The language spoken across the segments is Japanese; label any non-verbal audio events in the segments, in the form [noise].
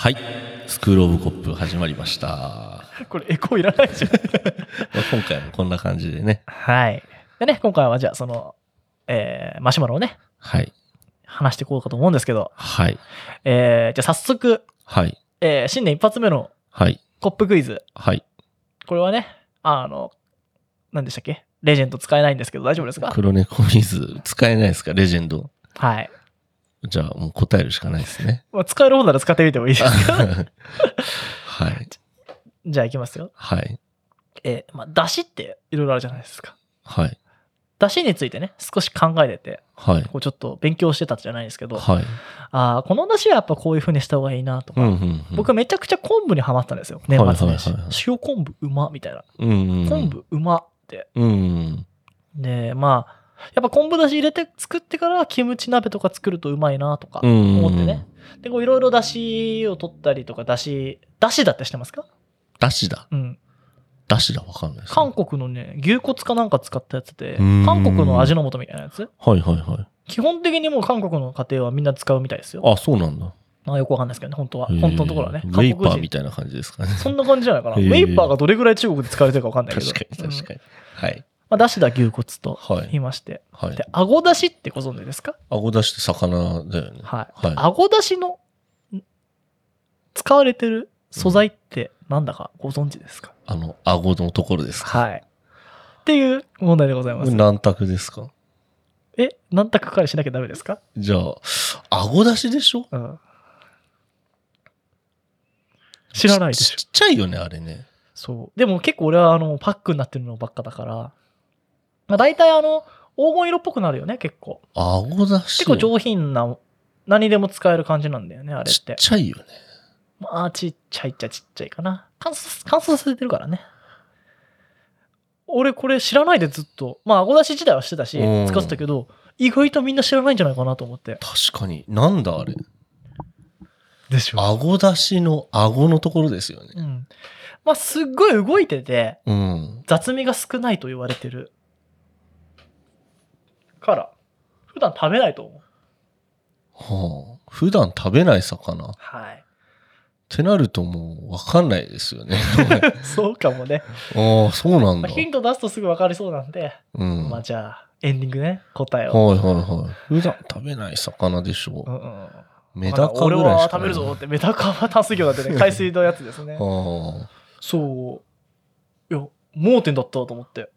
はい。スクールオブコップ始まりました。まこれエコーいらないじゃん。[laughs] あ今回もこんな感じでね。はい。でね、今回はじゃあその、えー、マシュマロをね、はい。話していこうかと思うんですけど、はい。えー、じゃあ早速、はい。えー、新年一発目のはい。コップクイズ。はい。これはね、あの、何でしたっけ？レジェンド使えないんですけど大丈夫ですか？黒猫水使えないですか？レジェンド。はい。じゃあもう答えるしかないですね。[laughs] まあ、使える方なら使ってみてもいいですけど。はい。じゃあいきますよ。はい。えー、まあ、出汁っていろいろあるじゃないですか。はい。出汁についてね、少し考えてて、はい。こうちょっと勉強してたじゃないですけど、はい。ああ、この出汁はやっぱこういう風にした方がいいなとか、うんうんうん。僕めちゃくちゃ昆布にハマったんですよ。年末年始はいはいはいはい。塩昆布うまみたいな。うんうん。昆布うまって。うんうん。で、まあ、やっぱ昆布だし入れて作ってからキムチ鍋とか作るとうまいなとか思ってね。で、こういろいろだしを取ったりとか、だし、だしだってしてますか？だしだ。うん。だしだわかんないです、ね。韓国のね、牛骨かなんか使ったやつで、うん韓国の味の素みたいなやつ？はいはいはい。基本的にもう韓国の家庭はみんな使うみたいですよ。あ、そうなんだ。まあよくわかんないですけどね、本当は。本当のところはね。ウェイパーみたいな感じですかね。そんな感じじゃないかな。ウェイパーがどれぐらい中国で使われてるかわかんないけど。確かに確かに。はい。まあ、だしだ牛骨とはい言いまして。はいで、。あごだしってご存知ですか？あごだしって魚だよね。はい。はいあごだしのん使われてる素材ってなんだかご存知ですか、あの、あごのところですか？はい。っていう問題でございます。何択ですか？え、何択からしなきゃダメですか？じゃあ、あごだしでしょ？うん。知らないでしょちちっちゃいよね、あれね。そう。でも結構俺はあの、パックになってるのばっかだから、まあ大体あの、黄金色っぽくなるよね、結構。あごだし。結構上品な、何でも使える感じなんだよね、あれちっ。ってちゃいよね。まあ、ちっちゃいっちゃちっちゃいかな。乾燥、乾燥させてるからね。俺これ知らないでずっと、まあ、あごだし自体はしてたし、うん使ってたけど、意外とみんな知らないんじゃないかなと思って。確かに。なんだあれ。でしあごだしのあごのところですよね。うん。まあ、すっごい動いてて、うん。雑味が少ないと言われてる。から、普段食べないと思う。はあ。普段食べない魚。っはい。てなるともうわかんないですよね。[laughs] そうかもね。ああ、そうなんだ。まあ、ヒント出すとすぐ分かりそうなんで、うん。まあ、じゃあ、エンディングね、答えを。はいはいはい。普段食べない魚でしょうんうんメダカぐ俺らいしかないは食べるぞって、メダカは淡水魚だってね、海水のやつですね。はそう。いや、盲点だったと思って。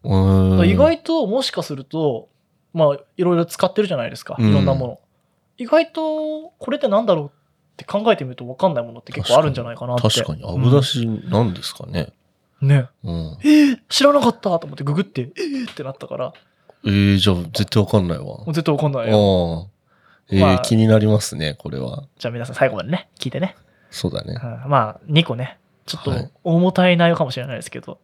意外と、もしかすると、まあ、いろいろ使ってるじゃないですか。うんいろんなもの。意外と、これってなんだろうって考えてみると分かんないものって結構あるんじゃないかなって。確かに。あごだしなんですかね。うんね。うん。えー、知らなかったと思ってググって、えーってなったから、もえー、じゃあ絶対わかんないわ。う絶対分かんないよ。ああ。えーまあ気になりますね、これは。じゃあ皆さん最後までね、聞いてね。そうだね。うんまあ、2個ね、ちょっとはい重たい内容かもしれないですけど、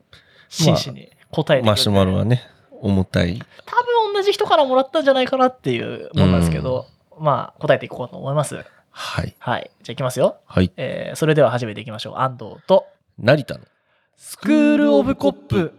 真摯に答えてくれてマシュマロはね、重たい。多分同じ人からもらったんじゃないかなっていうもんなんですけど、まあ答えていこうと思います。はい。はい。じゃあいきますよ。はい。えー、それでは始めていきましょう。安藤と成田の。スクールオブコップ。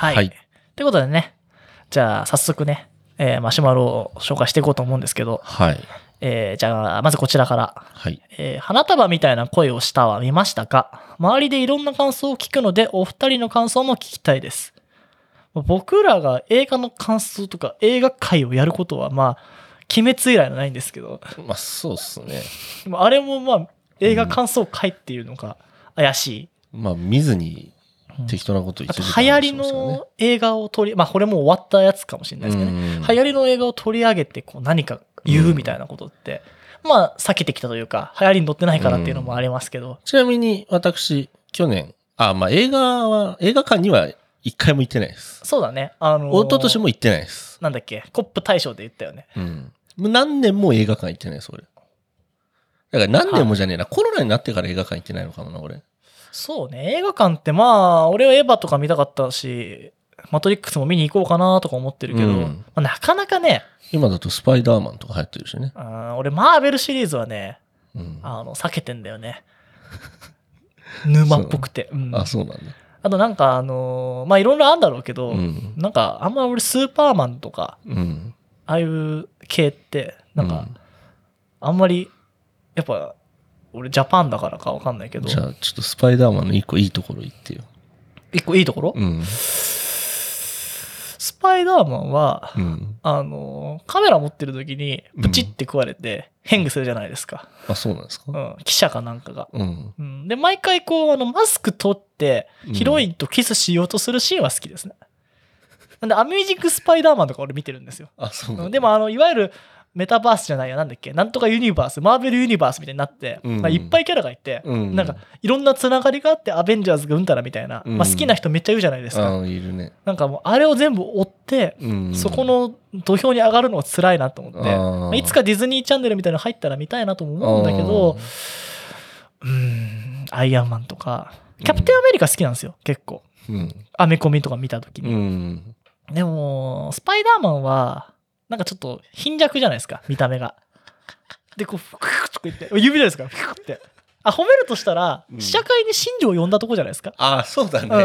はい。はいということでね、じゃあ早速ね、えーマシュマロを紹介していこうと思うんですけど、はい。えーじゃあまずこちらから。はい。えー花束みたいな声をしたは見ましたか？周りでいろんな感想を聞くので、お二人の感想も聞きたいです。僕らが映画の感想とか映画界をやることは、まあ、鬼滅以来はないんですけど、まあ、そうっすね。でもあれもまあ、映画感想会っていうのが怪しい。まあ、見ずにうん適当なこと言ってる流行りの映画を取り、まあこれもう終わったやつかもしれないですけどね。ね流行りの映画を取り上げてこう何か言うみたいなことって、まあ避けてきたというか、流行りに乗ってないからっていうのもありますけど、ちなみに、私、去年、あ、まあ、映画は、映画館には一回も行ってないです。そうだね。あのー一昨年も行ってないです。なんだっけ、コップ大賞で言ったよね。うん。もう何年も映画館行ってないです、俺。だから何年もじゃねえな。コロナになってから映画館行ってないのかもな、俺。そうね、映画館ってまあ、俺はエヴァとか見たかったし、マトリックスも見に行こうかなとか思ってるけど、うんまあ、なかなかね、今だとスパイダーマンとか流行ってるしね。あー俺マーベルシリーズはね、うん、ああの、避けてんだよね。[laughs] 沼っぽくて。うんそうなんだ。あとなんかあのーまあいろいろあるんだろうけど、うん。なんかあんま俺スーパーマンとか、うん。ああいう系って、なんかあんまり、やっぱ、俺ジャパンだからかわかんないけど、じゃあ、ちょっとスパイダーマンの一個いいところ言ってよ。一個いいところ、うん。スパイダーマンは、うん。あのーカメラ持ってる時にプチって食われて変化するじゃないですか。あ、そうなんですか？うん、記者かなんかが。うん。うん、で、毎回こう、あの、マスク取って、うんヒロインとキスしようとするシーンは好きですね。なんで、アミュージックスパイダーマンとか俺見てるんですよ。あ、そう。でも、あの、いわゆるメタバースじゃないや、なんだっけ、なんとかユニバース、マーベルユニバースみたいになって、うんまあ、いっぱいキャラがいて、うんなんか、いろんなつながりがあって、アベンジャーズがうんたらみたいな、うんまあ、好きな人めっちゃいるじゃないですか。あいるね。なんかもう、あれを全部追って、うん。そこの土俵に上がるのは辛いなと思って、まあいつかディズニーチャンネルみたいなの入ったら見たいなとも思うんだけど、うーん、アイアンマンとか、キャプテンアメリカ好きなんですよ、結構。うん。アメコミとか見たときうに。ん。でも、スパイダーマンは、なんかちょっと貧弱じゃないですか、見た目が。で、こう、ふくふくとか言って、指じゃないですか、ふくって。あ、褒めるとしたら、うん試写会に新庄を呼んだとこじゃないですか。あ、そうだうね。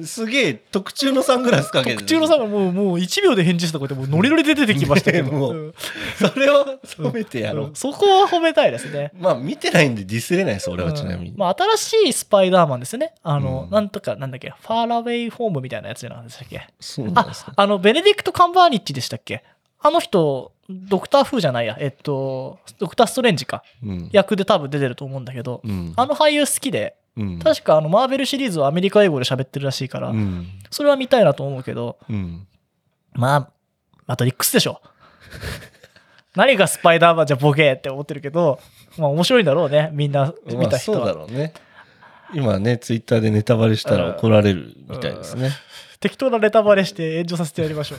ん。すすげえ、特注のサングラスかけてる。特注のさんがもう、もう1秒で返事したとこでもうノリノリで出てきましたけど。ね [laughs] もそれを褒めてやろう。うんそこは褒めたいですね。まあ、見てないんでディスれないです、俺はちなみに。うんまあ、新しいスパイダーマンですよね。あの、うんなんとか、なんだっけ、ファーラウェイホームみたいなやつじゃなかったでしたっけ？そうなんあですか。、あの、ベネディクト・カンバーニッチでしたっけ？あの人、ドクター・フーじゃないや、えっと、ドクター・ストレンジか。うん。役で多分出てると思うんだけど、うん。あの俳優好きで、うん、確かあの、マーベルシリーズはアメリカ英語で喋ってるらしいから、うん。それは見たいなと思うけど、うん。まあ、マトリックスでしょ。[laughs] 何がスパイダーマンじゃボケって思ってるけど、まあ面白いんだろうね、みんな見まあ、た人は。そうだろうね。今ね、ツイッターでネタバレしたら怒られるみたいですね。適当なネタバレして炎上させてやりましょう。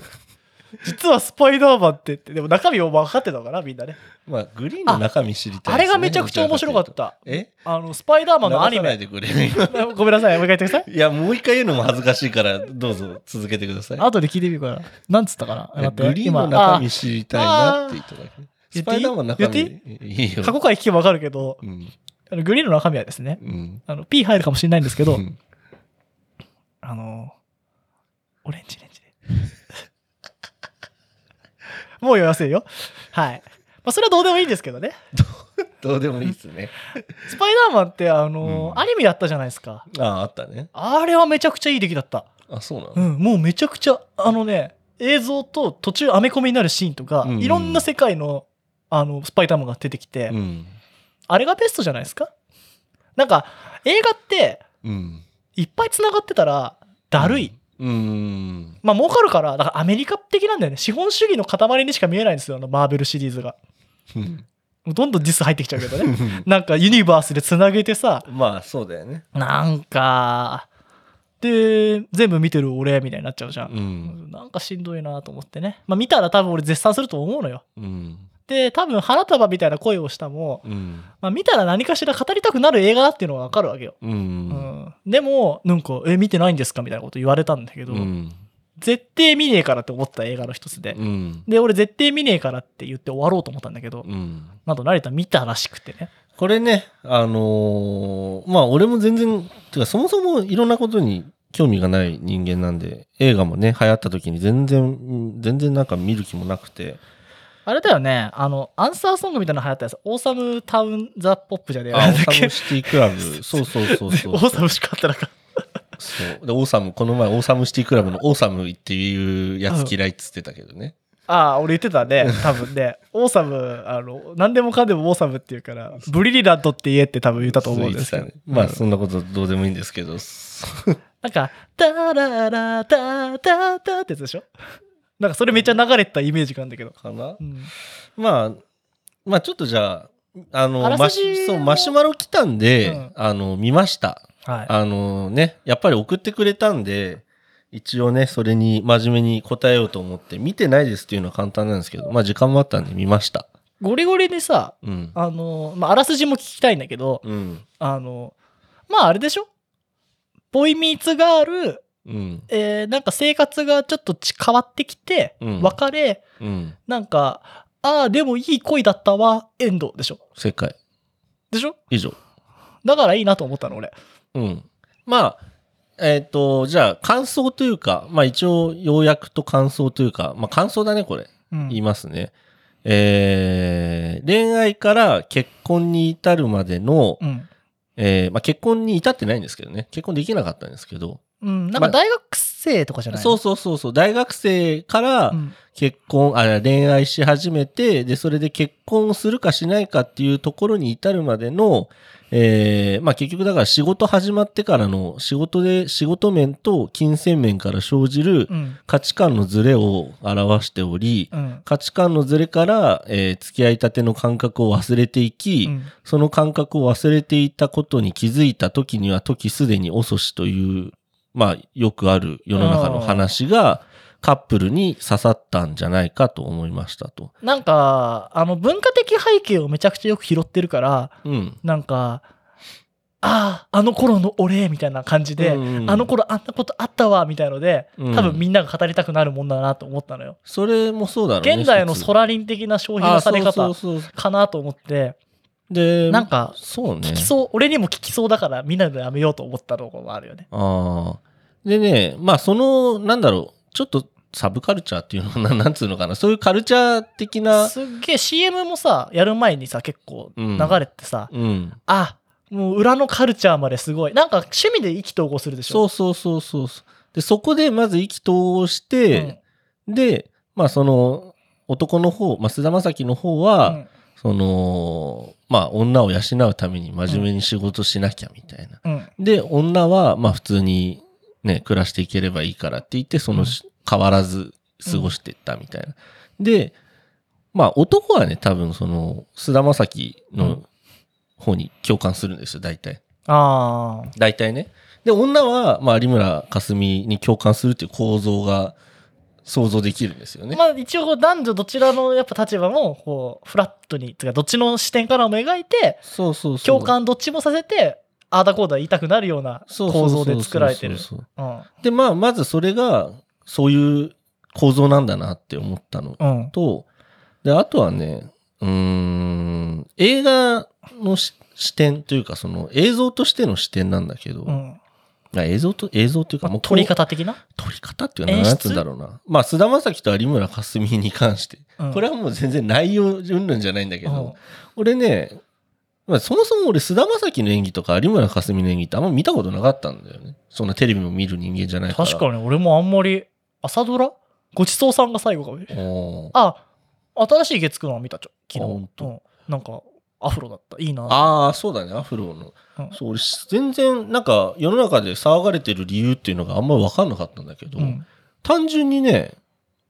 実はスパイダーマンってって、でも中身を分かってたのかな、みんなね。まあ、グリーンの中身知りたいあれがめちゃくちゃ面白かった。え？あの、スパイダーマンのアニメ。流さないでくれ。[laughs] ごめんなさい、もう一回言ってください。いや、もう一回言うのも恥ずかしいから、どうぞ続けてください。後で聞いてみるから。なんつったかな？待ってグリーンの中身知りたいなって言っただけ。あスパイダーマンの中身言って？いいよ。過去回聞けば分かるけど、うん。あのグリーンの中身はですね、うん。あの、P 入るかもしれないんですけど、うんあの、オレンジレンジで。もう言わせるよ。はい。まあ、それはどうでもいいんですけどね。[laughs] どうでもいいですね。[laughs] スパイダーマンって、あの、うんアニメやったじゃないですか。ああ、あったね。あれはめちゃくちゃいい出来だった。あ、そうなの？うん、もうめちゃくちゃ、あのね、映像と途中アメコミになるシーンとか、うんいろんな世界の、あの、スパイダーマンが出てきて、うん。あれがベストじゃないですか？なんか、映画って、うん。いっぱい繋がってたら、だるい。うん。まあ、儲かるから、だからアメリカ的なんだよね。資本主義の塊にしか見えないんですよ、あの、マーベルシリーズが。うん。どんどんディス入ってきちゃうけどね。[laughs] なんか、ユニバースで繋げてさ、まあ、そうだよね。なんか、で、全部見てる俺みたいになっちゃうじゃん。うん。なんかしんどいなと思ってね。まあ見たら多分俺絶賛すると思うのよ。うん。で、多分花束みたいな声をしたも、うん。まあ見たら何かしら語りたくなる映画だっていうのがわかるわけよ。う。うんん。でも、なんか、え、見てないんですかみたいなこと言われたんだけど、うん。絶対見ねえからって思った映画の一つで。うん。で、俺絶対見ねえからって言って終わろうと思ったんだけど、うん。なんと成田見たらしくてね。これね、あのーまあ俺も全然、てかそもそもいろんなことに興味がない人間なんで、映画もね、流行った時に全然、うん全然なんか見る気もなくて、あれだよね、あの、アンサーソングみたいなの流行ったやつ、オーサムタウン・ザ・ポップじゃねえあ、オーサムシティクラブ、そうそうそうそう。[laughs] オーサムしかあったらか。そう。で、オーサム、この前、オーサムシティクラブのオーサムっていうやつ嫌いっつってたけどね。ああ、俺言ってたね、多分ね。オーサム、あの、何でもかんでもオーサムって言うから、ブリリラントって言えって多分言ったと思うんですけど。ねまあ、そんなことどうでもいいんですけど。なんか、タララタタタってやつでしょ？なんかそれめっちゃ流れてたイメージがあるんだけど。かな？うんまあ、まあちょっとじゃあ、あの、あらマシそう、マシュマロ来たんで、うんあの、見ました。はい。あのね、やっぱり送ってくれたんで、一応ね、それに真面目に答えようと思って、見てないですっていうのは簡単なんですけど、まあ時間もあったんで見ました。ゴリゴリにさ、うん。あの、まあ、あらすじも聞きたいんだけど、うん。あの、まああれでしょ？ボーイミーツガール、うん。えーなんか生活がちょっとち変わってきて、うん別れ、うん。なんか、ああ、でもいい恋だったわ、エンドでしょ？正解。でしょ？以上。だからいいなと思ったの、俺。うん。まあ、えっ、と、じゃあ、感想というか、まあ一応、要約と感想というか、まあ感想だね、これ。うん言いますね。えー、恋愛から結婚に至るまでの、うん。えーまあ結婚に至ってないんですけどね。結婚できなかったんですけど。うん、なんまあか大学生とかじゃないそうそうそうそう。大学生からうん結婚、あ、恋愛し始めて、で、それで結婚するかしないかっていうところに至るまでの、えーまあ結局だから仕事始まってからの仕事で、仕事面と金銭面から生じるうん。価値観のズレを表しており、うん。価値観のズレから、えー付き合いたての感覚を忘れていき、うんその感覚を忘れていたことに気づいた時には時すでに遅しという、まあよくある世の中の話がカップルに刺さったんじゃないかと思いましたと。なんか、あの、文化的背景をめちゃくちゃよく拾ってるから、うん。なんか、ああ、あの頃の俺みたいな感じで、うんうんあの頃あんなことあったわみたいので、うん多分みんなが語りたくなるもんだなと思ったのよ。それもそうだろうね。現代のソラリン的な消費のされあ方かなと思って、で、なんかそうね。聞きそう、俺にも聞きそうだからみんなでやめようと思ったところもあるよね。ああ。でね、まあその、なんだろう、ちょっとサブカルチャーっていうのな [laughs] なんつうのかな、そういうカルチャー的な、すっげえ CM もさ、やる前にさ、結構うん流れてさ、うん。あ、もう裏のカルチャーまですごい。なんか趣味で意気投合するでしょ？そうそうそうそうそう。で、そこでまず意気投合して、で、まあその、男の方、まあ、菅田将暉の方うは、んその、まあ、女を養うために真面目に仕事しなきゃみたいな。うん。で、女は、まあ、普通にね、暮らしていければいいからって言って、その、うん変わらず過ごしていったみたいな。で、まあ、男はね、多分その、菅田将暉の方に共感するんですよ、大体。ああ。大体ね。で、女は、まあ、有村架純に共感するっていう構造が想像できるんですよね。まあ一応男女どちらのやっぱ立場もこうフラットにつかどっちの視点からも描いてそうそうそう。共感どっちもさせてああだこうだ言いたくなるような構造で作られてる。で、まあ、まずそれが、そういう構造なんだなって思ったのうんと、で、あとはね、うーん、映画のし視点というか、その映像としての視点なんだけど、うんあ映像と、映像というか、もう撮り方的な、撮り方っていうのは何つうんだろうな。まあ、菅田将暉と有村架純に関して、うん。これはもう全然内容云々じゃないんだけど、うん。俺ね、まあ、そもそも俺菅田将暉の演技とか有村架純の演技ってあんま見たことなかったんだよね。そんなテレビも見る人間じゃないから。確かに俺もあんまり朝ドラ？ごちそうさんが最後かも。しれないおー。あ新しい月9のは見たちょ昨あほうん、なんかアフロだったいいなああ、そうだね、アフロの。うんそう、俺、全然、なんか、世の中で騒がれてる理由っていうのがあんまり分かんなかったんだけど、うん、単純にね、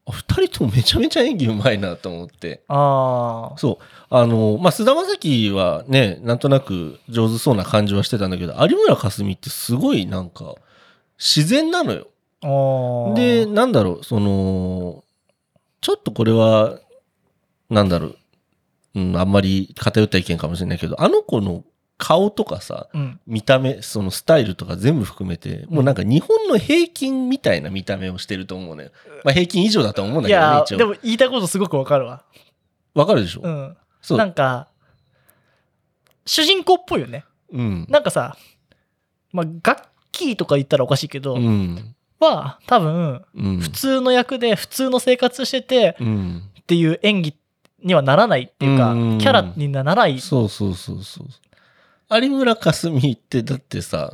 あ二人ともめちゃめちゃ演技うまいなと思って。ああそう。あの、まあ、菅田将暉はね、なんとなく上手そうな感じはしてたんだけど、有村架純ってすごいなんか、自然なのよ。で、なんだろう、その、ちょっとこれは、なんだろう、うん、あんまり偏った意見かもしれないけど、あの子の顔とかさ、うん見た目、そのスタイルとか全部含めて、もうなんか日本の平均みたいな見た目をしてると思うのよ。まあ平均以上だとは思うんだいけどね、一応。やでも言いたいことすごくわかるわわかるでしょ、うんそう。なんか主人公っぽいよねうん。なんかさまあガッキーとか言ったらおかしいけど、うん。は多分うん。普通の役で普通の生活しててうん。っていう演技にはならないっていうか、うん。キャラにならない。そうそうそうそう。有村架純ってだってさ、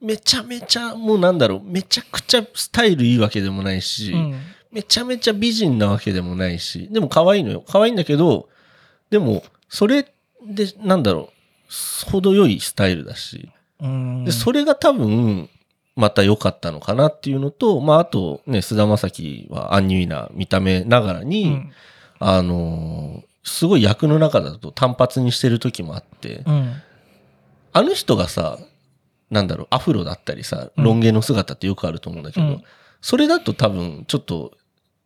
めちゃめちゃ、もうなんだろう、めちゃくちゃスタイルいいわけでもないし、うん。めちゃめちゃ美人なわけでもないし、でも可愛いのよ。可愛いんだけど、でも、それで、なんだろう、程よいスタイルだし、うん。で、それが多分、また良かったのかなっていうのと、まあ、あとね、菅田将暉はアンニュイな見た目ながらに、うんあのーすごい役の中だと単発にしてる時もあって、うんあの人がさ、なんだろう、アフロだったりさ、うんロン毛の姿ってよくあると思うんだけど、うんそれだと多分、ちょっと、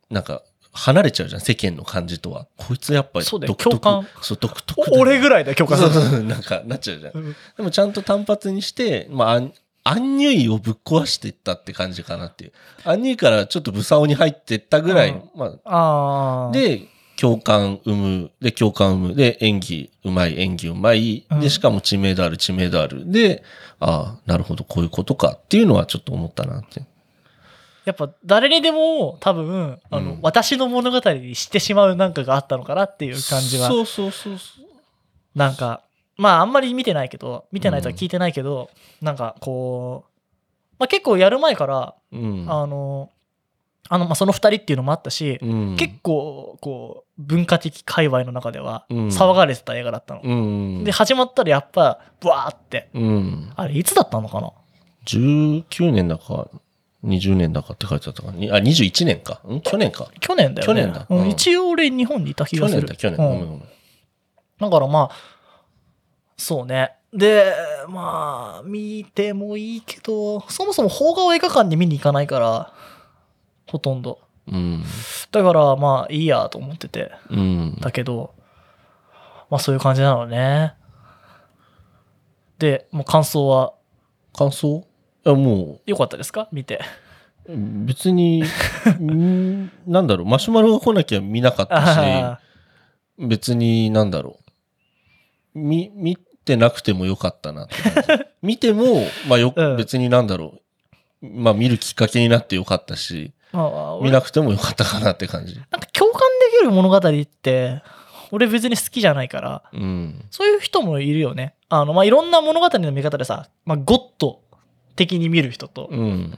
なんか、離れちゃうじゃん、世間の感じとは。こいつやっぱり独特。共感そう、独特お俺ぐらいだよ許可そうそうそう、なんか、なっちゃうじゃん。うんでもちゃんと単発にして、まあ、アンニュイをぶっ壊していったって感じかなっていう。アンニュイからちょっとブサオに入っていったぐらい、うんまあ。、で、共感生む。で、共感生む。で、演技うまい、演技うまい。うんで、しかも知名度ある、知名度ある。で、ああ、なるほど、こういうことかっていうのはちょっと思ったなって。やっぱ誰にでも多分、あの、うん私の物語にしてしまうなんかがあったのかなっていう感じは。そうそうそうそう。なんか、まああんまり見てないけど、見てないとは聞いてないけど、なんかこう、まあ結構やる前から、うん。あの、あの、まあその二人っていうのもあったし、うん、結構、こう、文化的界隈の中ではうん騒がれてた映画だったの。うん。で、始まったらやっぱ、ブワーって、うん。あれいつだったのかな？19年だか、20年だかって書いてあったかにあ、21年か。ん？去年か。去年だよね。去年だうんうん一応俺日本にいた気がする。去年だ、去年。うんごめんごめん。だからまあ、そうね。で、まあ、見てもいいけど、そもそも邦画を映画館に見に行かないから、ほとんど。うん。だからまあいいやと思ってて。うん。だけど、まあそういう感じなのね。で、もう感想は？感想？いや、も良かったですか？見て。う、別に、ん [laughs] なんだろう、マシュマロが来なきゃ見なかったし、あ別に、なんだろう。み、見てなくてもよかったなって感じ。[laughs] 見ても、まあよ、うん別になんだろう。まあ見るきっかけになってよかったし、見なくてもよかったかなって感じ。なんか共感できる物語って、俺別に好きじゃないから、うん。そういう人もいるよね。あの、まあ、いろんな物語の見方でさ、まあ、ゴッド的に見る人と、うん。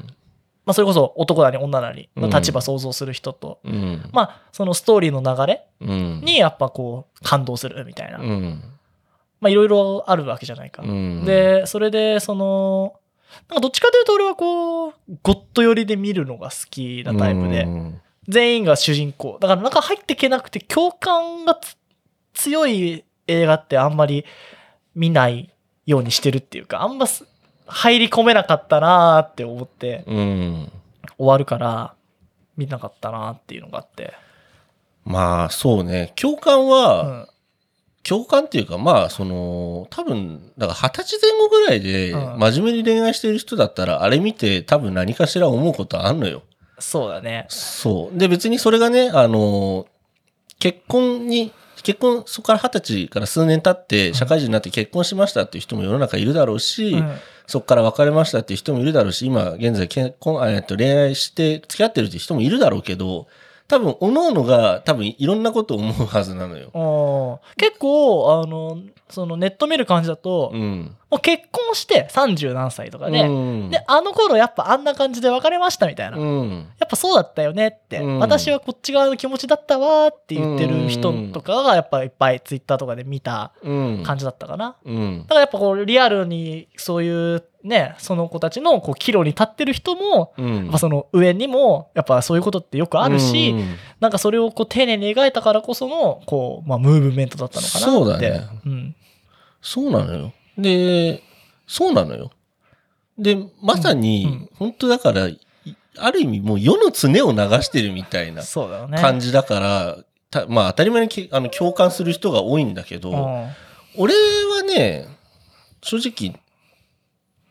まあ、それこそ男なり女なりの立場うん想像する人と、うん。まあ、そのストーリーの流れうん。にやっぱこう、感動するみたいな。うん。まあ、いろいろあるわけじゃないか。うん、で、それで、その、なんかどっちかというと俺はこう、ゴッド寄りで見るのが好きなタイプで、うん全員が主人公。だからなんか入っていけなくて共感がつ強い映画ってあんまり見ないようにしてるっていうか、あんます入り込めなかったなーって思ってうん。終わるから、見なかったなーっていうのがあって。まあ、そうね。共感うは、ん。共感っていうか、まあ、その、多分、だから二十歳前後ぐらいで、うん真面目に恋愛してる人だったら、あれ見て多分何かしら思うことあんのよ。そうだね。そう。で、別にそれがね、あの、結婚に、結婚、そこから二十歳から数年経って、社会人になって結婚しましたっていう人も世の中いるだろうし、うんそこから別れましたっていう人もいるだろうし、今現在結婚、あえっと恋愛して付き合ってるっていう人もいるだろうけど、多分、各々が多分いろんなことを思うはずなのよ。結構、あの、そのネット見る感じだと、うん。もう結婚して30何歳とかで、うんで、あの頃やっぱあんな感じで別れましたみたいな。うん。やっぱそうだったよねって、うん私はこっち側の気持ちだったわーって言ってる人とかがやっぱいっぱいツイッターとかで見たうん。感じだったかな。うんだ。からやっぱこうリアルにそういうね、その子たちのこう岐路に立ってる人も、うんその上にもやっぱそういうことってよくあるし、うんなんかそれをこう丁寧に描いたからこそのこう、まあ、ムーブメントだったのかなって。そうだねうん。そうなのよ。で、そうなのよ。で、まさうんに、本当だから、いある意味もう世の常を流してるみたいな。感じだから、たまあ当たり前にきあの共感する人が多いんだけど、うん俺はね、正直、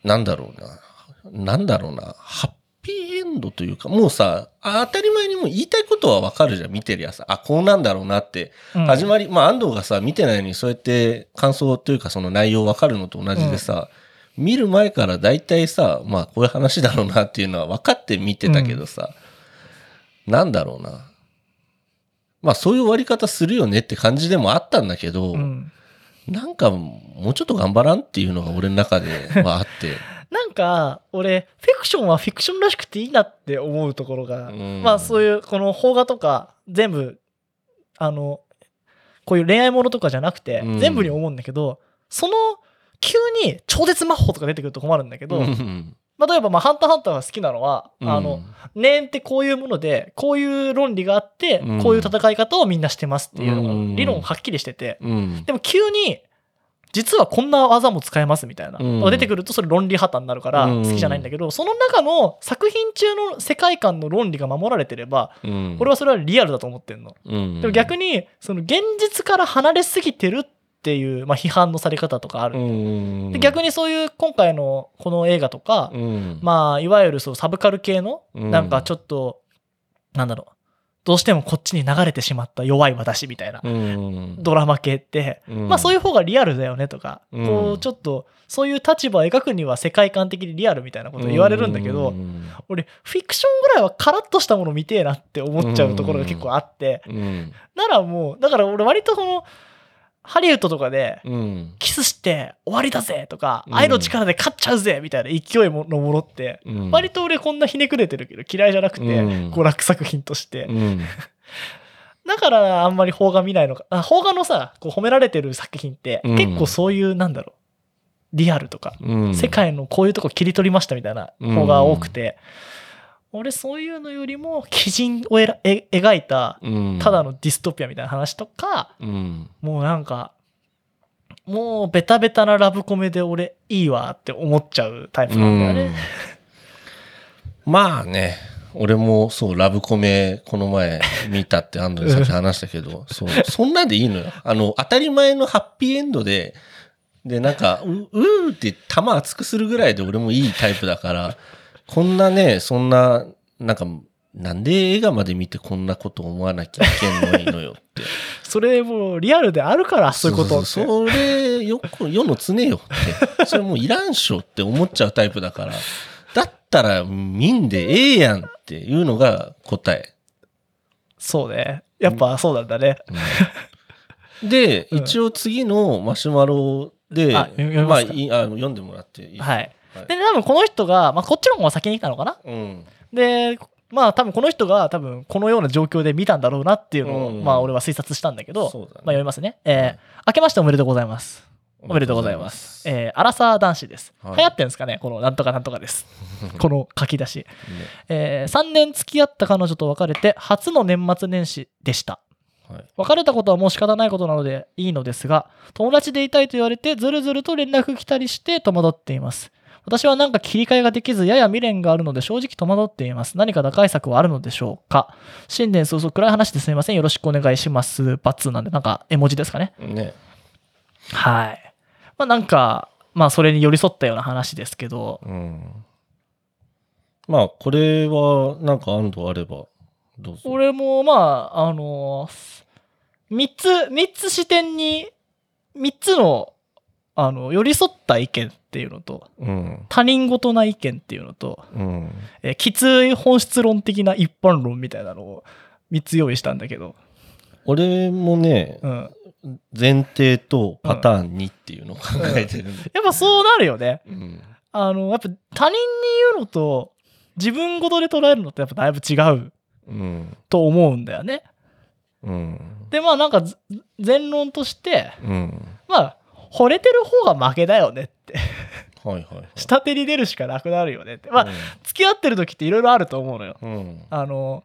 なんだろうな。なんだろうな。ハッピーというか、もうさ、あ当たり前にもう言いたいことはわかるじゃん、見てるやつ。あ、こうなんだろうなって。うん始まり、まあ安藤がさ、見てないのにそうやって感想というかその内容わかるのと同じでさ、見る前から大体さ、まあこういう話だろうなっていうのは分かって見てたけどさ、なんだろうな。まあそういう終わり方するよねって感じでもあったんだけど、うんなんかもうちょっと頑張らんっていうのが俺の中ではあって。[laughs] なんか、俺、フィクションはフィクションらしくていいなって思うところが、うん。まあそういう、この邦画とか、全部、あの、こういう恋愛ものとかじゃなくてう、ん。全部に思うんだけど、その、急に超絶魔法とか出てくると困るんだけど、うん。まあ例えば、まあ、ハンターハンターが好きなのは、あの、うん念ってこういうもので、こういう論理があってうん、こういう戦い方をみんなしてますっていうのうん。が、理論はっきりしてて、うん。でも急に、実はこんな技も使えますみたいな。うん。のが出てくると、それ論理破綻になるからうん。好きじゃないんだけど、その中の作品中の世界観の論理が守られてれば、うん。俺はそれはリアルだと思ってんの。うん。でも逆に、その現実から離れすぎてるっっていう、まあ、批判のされ方とかある。うん。で逆にそういう今回のこの映画とか、うん。まあ、いわゆるそうサブカル系の、うん。なんかちょっと、なんだろう、どうしてもこっちに流れてしまった弱い私みたいな。うん。ドラマ系って、うん。まあそういう方がリアルだよねとか、うん。こうちょっとそういう立場を描くには世界観的にリアルみたいなこと言われるんだけど、うん。俺フィクションぐらいはカラッとしたもの見てえなって思っちゃうところが結構あって、うん。ならもうだから俺割とそのハリウッドとかでうん。キスして終わりだぜとか、うん。愛の力で勝っちゃうぜみたいな勢いのものって、うん。割と俺こんなひねくれてるけど嫌いじゃなくて、うん。娯楽作品として、うん。[laughs] だからあんまり邦画見ないのかあ邦画のさこう褒められてる作品って、うん。結構そういうなんだろうリアルとか、うん。世界のこういうとこ切り取りましたみたいな邦画が多くて、俺そういうのよりも鬼人をえらえ描いたうん。ただのディストピアみたいな話とか、うん。もうなんかもうベタベタなラブコメで俺いいわって思っちゃうタイプなんだよね。うん。まあね。俺もそうラブコメこの前見たって安藤にさっき話したけど [laughs] そうそんなんでいいのよ。あの当たり前のハッピーエンドででなんかううーって玉熱くするぐらいで俺もいいタイプだからこんなねそんななんかなんで映画まで見てこんなこと思わなきゃいけんのいいのよって。[laughs] それもうリアルであるからそういうことそうそうそれよく世の常よって。それもういらんしょって思っちゃうタイプだから。だったら見んでええやんっていうのが答え、そうね。やっぱそうなんだね。で、うん。一応次のマシュマロであ読みまあますか？いいあの読んでもらっていい？はい。はいで、多分この人が、まあこっちの方が先に来たのかな？うんで、まあ多分この人が多分このような状況で見たんだろうなっていうのを、うんまあ俺は推察したんだけど、ねまあ読みますね。えー明けましておめでとうございます。おめでとうございます。えーアラサー男子です。はい流行ってんですかね？このなんとかなんとかです。[laughs] この書き出し。ねえ3年付き合った彼女と別れて初の年末年始でした。はい別れたことはもう仕方ないことなのでいいのですが、友達でいたいと言われてずるずると連絡来たりして戸惑っています。私はなんか切り替えができずやや未練があるので正直戸惑っています。何か打開策はあるのでしょうか？新年早々暗い話ですみません。よろしくお願いします。バツなんでなんか絵文字ですかね？ねはい。まあなんか、まあそれに寄り添ったような話ですけど、うんまあこれはなんか安藤あればどうぞ俺もまあ、あの3つ、三つ視点に、3つの、あの、寄り添った意見っていうのと、うん。他人事な意見っていうのと、うん。えーきつい本質論的な一般論みたいなのを3つ用意したんだけど、俺もねうん。前提とパターン2っていうのを考えてる。ん。で、やっぱそうなるよね。うん。あの、やっぱ他人に言うのと、自分事で捉えるのってやっぱだいぶ違ううん。と思うんだよね。うん。で、まあなんかず、前論として、うん。まあ、惚れてる方が負けだよねって。はいはいはい下手に出るしかなくなるよねって。まあ、付き合ってる時っていろいろあると思うのよ。うんあの、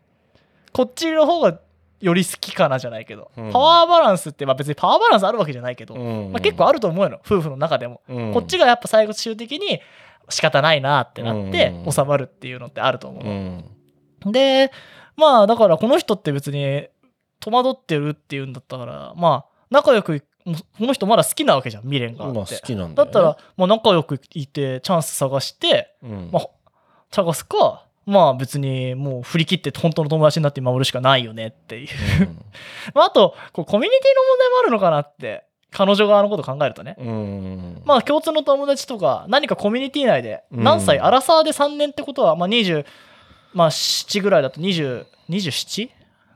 こっちの方がより好きかなじゃないけど、うんパワーバランスって、まあ別にパワーバランスあるわけじゃないけど、うんまあ、結構あると思うの。夫婦の中でも。うんこっちがやっぱ最後終的に仕方ないなってなってうん収まるっていうのってあると思ううの。んで、まあだからこの人って別に戸惑ってるっていうんだったから、まあ仲良く、この人まだ好きなわけじゃん、未練があって。まあ好きなんだよねだったら、まあ、仲良くいてチャンス探して、うんまあ、探すか、まあ別にもう振り切って本当の友達になって守るしかないよねっていう。[laughs] まああと、こうコミュニティの問題もあるのかなって、彼女側のこと考えるとね。うんうんまあ共通の友達とか、何かコミュニティ内で、うん何歳、アラサーで3年ってことは、まあ20、まあ7ぐらいだと20、27?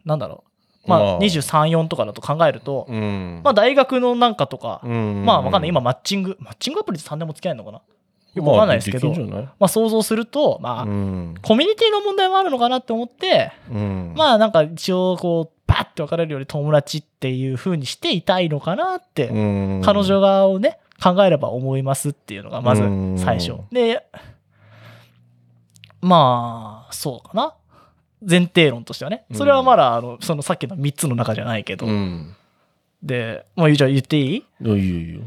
なんだろう。ままあ。あ23、4とかだと考えると、うん。まあ大学のなんかとか、うん。まあわかんない。今マッチング、マッチングアプリで3年も付き合えるのかな？よくわかんないですけど、ままあ想像すると、まあ、うん。コミュニティの問題もあるのかなって思って、うん。まあなんか一応こう、パッて別れるより友達っていう風にしていたいのかなって、うん。彼女側をね、考えれば思いますっていうのがまずうん。最初。で、まあ、そうかな。前提論としてはね。それはまだ、あの、そのさっきの3つの中じゃないけど。うんで、もうじゃあ言っていい？いいよ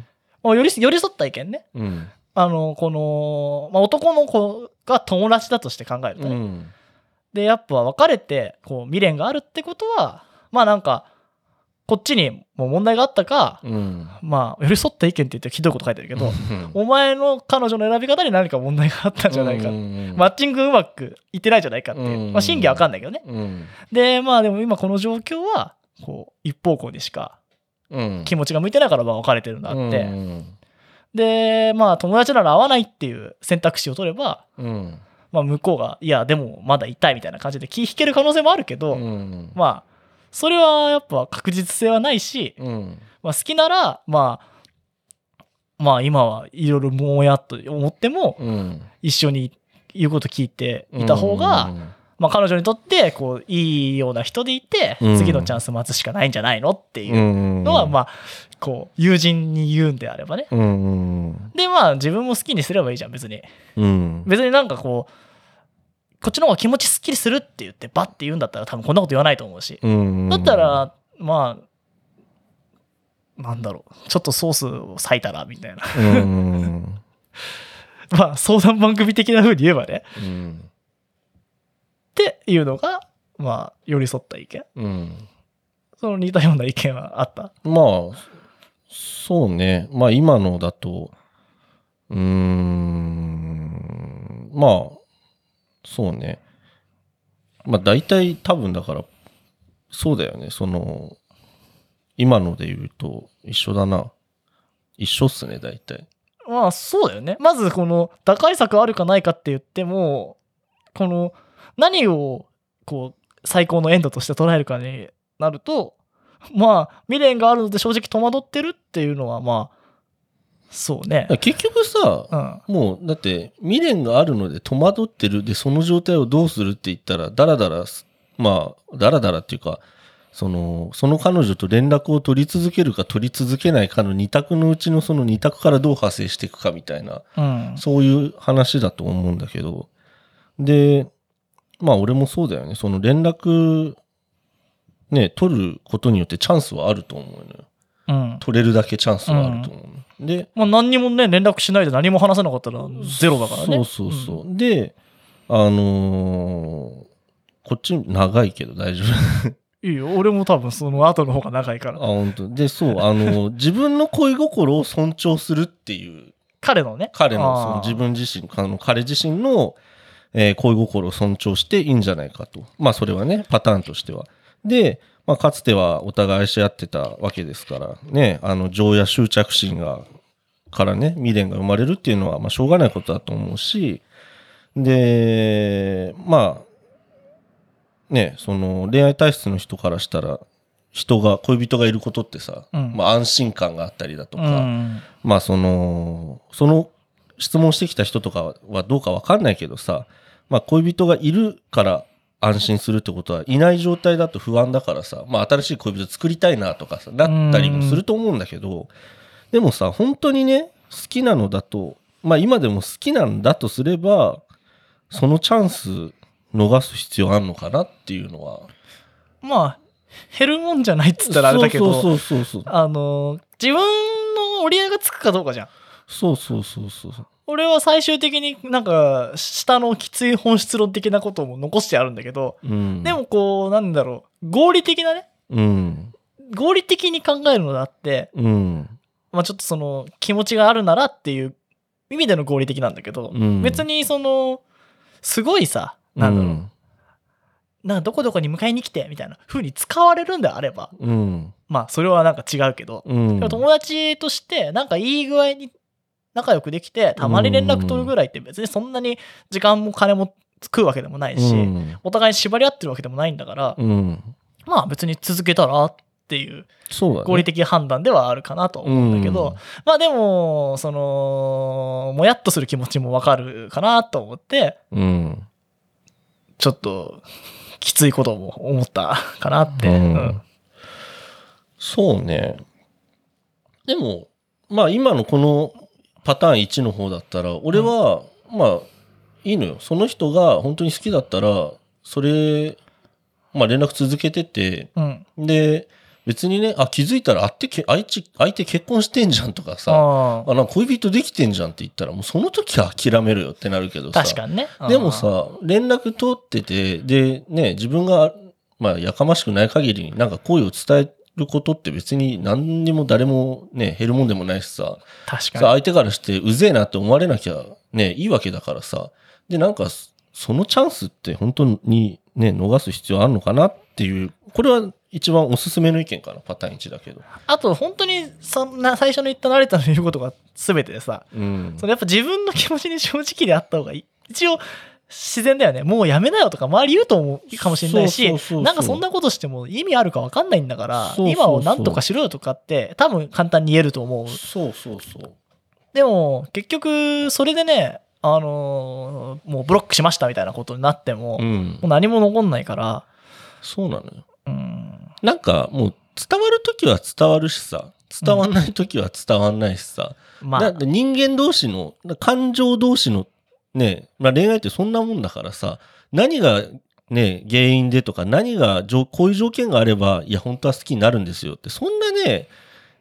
もう寄り寄り添った意見ね。うんあの、この、まあ、男の子が友達だとして考えるとね。うんで、やっぱ別れて、こう、未練があるってことは、まあなんか、こっちにもう問題があったか、うん。まあ、寄り添った意見って言ってひどいこと書いてるけど、うんお前の彼女の選び方に何か問題があったんじゃないか。うんマッチングうまくいってないんじゃないかっていう。うんまあ、真偽はわかんないけどね。うん。で、まあでも今この状況は、こう、一方向にしかうん。気持ちが向いてないからまあ別れてるんだって。うん。で、まあ友達なら会わないっていう選択肢を取れば、うん。まあ向こうが、いや、でもまだ痛いみたいな感じで気引ける可能性もあるけど、うん。まあ、それはやっぱ確実性はないし、うん。まあ好きなら、まあ、まあ今はいろいろもやっと思っても、うん。一緒に言うこと聞いていた方が、まあ彼女にとって、こう、いいような人でいて、うん次のチャンス待つしかないんじゃないのっていううん。のは、まあ、こう、友人に言うんであればね。うん。で、まあ自分も好きにすればいいじゃん、別に。うん。別になんかこう、こっちの方が気持ちすっきりするって言ってバッて言うんだったら多分こんなこと言わないと思うし。うん。だった、ら、まあ、なんだろう、ちょっとソースを割いたら、みたいな。うん。[laughs] まあ、相談番組的な風に言えばね。うん。っていうのが、まあ、寄り添った意見。うん。その似たような意見はあった？まあ、そうね。まあ今のだと、うーん、まあ、そうね。まあ大体多分だから、そうだよね。その、今ので言うと一緒だな。一緒っすね、大体。まあ、そうだよね。まず、この、打開策あるかないかって言っても、この、何を、こう、最高のエンドとして捉えるかになると、まあ、未練があるので正直戸惑ってるっていうのは、まあ、そうね。結局さ、うん。もう、だって、未練があるので戸惑ってる。で、その状態をどうするって言ったら、だらだらす、まあ、だらだらっていうか、その、その彼女と連絡を取り続けるか取り続けないかの二択のうちのその二択からどう派生していくかみたいな、うん。そういう話だと思うんだけど、で、まあ俺もそうだよね。その連絡、ね、取ることによってチャンスはあると思うのよ。うん。取れるだけチャンスはあると思うの。で、まあ、何にもね、連絡しないで何も話せなかったらゼロだからね。そうそうそう。で、あのーこっち長いけど大丈夫。う [laughs] んいいよ。俺も多分その後の方が長いかあ、ら。本当で、そう、あのー自分の恋心を尊重するっていう、彼のね。彼のその自分自身、あの彼自身の、えー恋心を尊重していいんじゃないかと。まあ、それはね、パターンとしては。で、まあ、かつてはお互い愛し合ってたわけですから、ね、あの、情や執着心が、からね、未練が生まれるっていうのは、まあ、しょうがないことだと思うし、で、まあ、ね、その、恋愛体質の人からしたら、人が、恋人がいることってさ、うんまあ、安心感があったりだとうか、ん。まあその、その質問してきた人とかはどうかわかんないけどさ、まあ恋人がいるから安心するってことはいない状態だと不安だからさ、まあ新しい恋人作りたいなとかさ、なったりもすると思うんだけど、でもさ、本当にね、好きなのだと、まあ今でも好きなんだとすれば、そのチャンス逃す必要あるのかなっていうのは。まあ、減るもんじゃないっつったらあれだけど、そうそうそうそう。あの、自分の折り合いがつくかどうかじゃん。そうそうそうそう。俺は最終的になんか、下のきつい本質論的なことも残してあるんだけど、うん。でもこう、なんだろう、合理的なね、うん。合理的に考えるのだって、うん。まあちょっとその気持ちがあるならっていう意味での合理的なんだけど、うん別にその、すごいさ、なんだろう、うんなんかどこどこに迎えに来てみたいな風に使われるんであれば、うん。まあそれはなんか違うけど、うん。友達としてなんかいい具合に仲良くできてたまに連絡取るぐらいって別にそんなに時間も金も食うわけでもないし、うんお互いに縛り合ってるわけでもないんだから、うん。まあ別に続けたらっていう。合理的判断ではあるかなとは思うんだけど、まあでもそのもやっとする気持ちもわかるかなと思ってうん。ちょっときついことも思ったかなって、うんうんそうね。でも、まあ今のこのパターン1の方だったら、俺は、まあ、いいのよ。その人が本当に好きだったら、それ、まあ連絡続けてて、うん。で、別にね、あ、気づいたら、あってけ、相手、相手結婚してんじゃんとかさ、ああ、なんか恋人できてんじゃんって言ったら、もうその時は諦めるよってなるけどさ。確かにね。でもさ、連絡取ってて、で、ね、自分が、まあ、やかましくない限りになんか声を伝えることって別に何にも誰もね、減るもんでもないしさ、さ確かに。相手からしてうぜえなって思われなきゃね、いいわけだからさ。で、なんか、そのチャンスって本当にね、逃す必要あるのかなっていう、これは一番おすすめの意見かな、パターン1だけど。あと、本当に、そんな、最初の言った成田の言うことが全てでさ、うんそ。のやっぱ自分の気持ちに正直であった方がいい。一応、自然だよね。もうやめなよとか周り言うと思うかもしれないしなんかそんなことしても意味あるか分かんないんだから、今をなんとかしろよとかって多分簡単に言えると思う。そうそうそう。でも、結局、それでね、あのーもうブロックしましたみたいなことになっても、もうんう。何も残んないから、そうなのよ。うん、なんかもう伝わるときは伝わるしさ、伝わんないときは伝わんないしさ、まあだっ、て人間同士の、感情同士のね、まあ恋愛ってそんなもんだからさ、何がね、原因でとか、何がこういう条件があれば、いや、本当は好きになるんですよって、そんなね、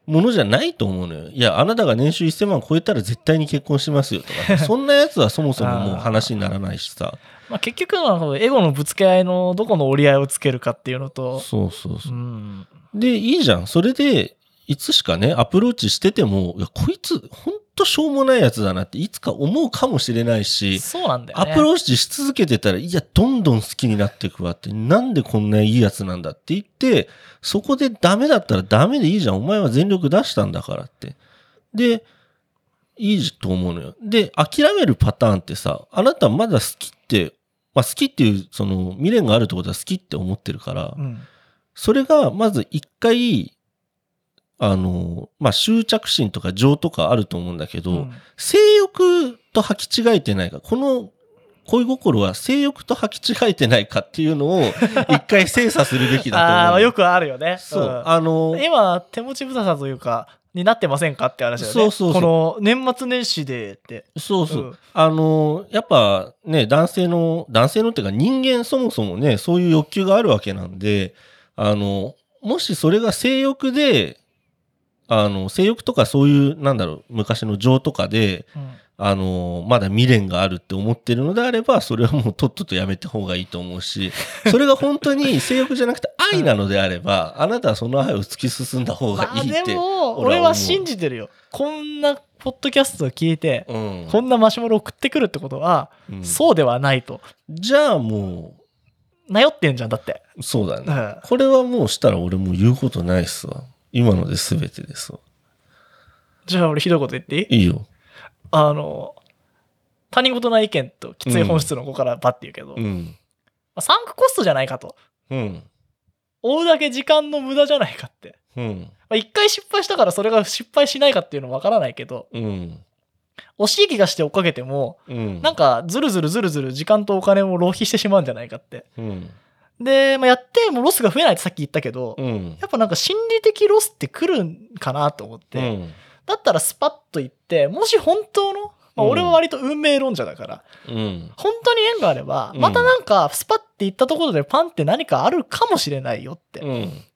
ものじゃないと思うのよ。いや、あなたが年収1000万超えたら絶対に結婚しますよとか、[laughs] そんなやつはそもそももう話にならないしさ。まあ、結局はエゴのぶつけ合いのどこの折り合いをつけるかっていうのと、そうそうそうう。ん、で、いいじゃん。それで、いつしかね、アプローチしてても、いや、こいつ、ほんとしょうもないやつだなって、いつか思うかもしれないし、そうなんだよね。アプローチし続けてたら、いや、どんどん好きになっていくわって、なんでこんないいやつなんだって言って、そこでダメだったらダメでいいじゃん。お前は全力出したんだからって。で、いいと思うのよ。で、諦めるパターンってさ、あなたまだ好きって、まあ好きっていう、その未練があるってことは好きって思ってるから、うん、それが、まず一回、あの、まあ、執着心とか情とかあると思うんだけど、うん性欲と履き違えてないか、この恋心は性欲と履き違えてないかっていうのを [laughs] 一回精査するべきだと思う。ああ、よくあるよね。そう、んあの、今、手持ち無沙汰というか、になってませんかって話だよね。そうそうそうこの年末年始でって。そうそう。うんあの、やっぱね、男性の、男性のっていうか人間そもそもね、そういう欲求があるわけなんで、あの、もしそれが性欲で、あの、性欲とかそういう、なんだろう、昔の情とかで、うんあの、まだ未練があるって思ってるのであれば、それはもうとっととやめた方がいいと思うし、[laughs] それが本当に性欲じゃなくて愛なのであれば、あなたはその愛を突き進んだ方がまあいいって。俺は信じてるよ。こんなポッドキャストを聞いて、うんこんなマシュマロ送ってくるってことは、うんそうではないと。じゃあもなよってんじゃん、だって。う、そうだね。うんこれはもうしたら俺もう言うことないっすわ。今ので全てですわ。じゃあ俺ひどいこと言っていい？いいよ。あの、他人事な意見ときつい本質の子からバッて言うけど、まうん。あサンクコストじゃないかと。うん。追うだけ時間の無駄じゃないかって。うん。まあ一回失敗したからそれが失敗しないかっていうのはわからないけど、うん。惜しい気がして追っかけても、うん。なんかずるずるずるずる時間とお金を浪費してしまうんじゃないかって。うん。で、まあ、やってもロスが増えないってさっき言ったけど、うん。やっぱなんか心理的ロスって来るんかなと思って、うん。だったらスパッと言って、もし本当の、まあ、うん俺は割と運命論者だから、うん。本当に縁があれば、うんまたなんかスパッて言ったところでパンって何かあるかもしれないよって。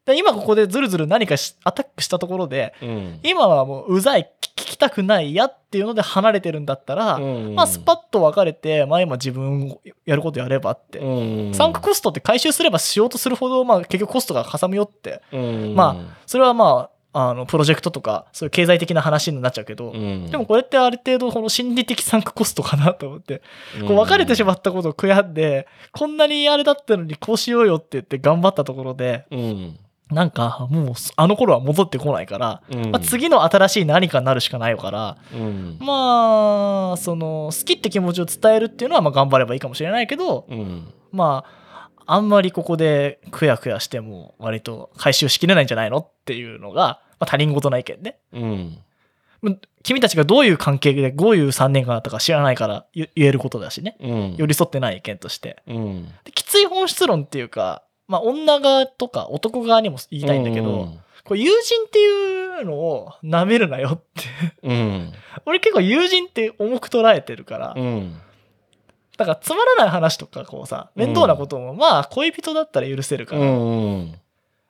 うん。で今ここでずるずる何かしアタックしたところで、うん。今はもううざい、聞きたくないやっていうので離れてるんだったら、うんまあスパッと別れて、まあ今自分やることやればって。うん。サンクコストって回収すればしようとするほど、まあ結局コストがかさむよって。うん。まそれはまあ、あの、プロジェクトとか、そういう経済的な話になっちゃうけど、うん。でもこれってある程度この心理的サンクコストかなと思って、こう別れてしまったことを悔やんで、こんなにあれだったのにこうしようよって言って頑張ったところで、うん。なんかもうあの頃は戻ってこないから、うん。まあ、次の新しい何かになるしかないから、うん。まあ、その、好きって気持ちを伝えるっていうのはまあ頑張ればいいかもしれないけど、うん。まあ、あんまりここでくやくやしても割と回収しきれないんじゃないのっていうのが、まあ、他人事な意見ね。うん。君たちがどういう関係でどういう3年間だったか知らないから言言えることだしね。うん。寄り添ってない意見として。きつい本質論っていうか、まあ女側とか男側にも言いたいんだけど、これ友人っていうのを舐めるなよって。うん。俺結構友人って重く捉えてるから、うん。だからつまらない話とかこうさ、面倒なことも、まあ恋人だったら許せるから、うん。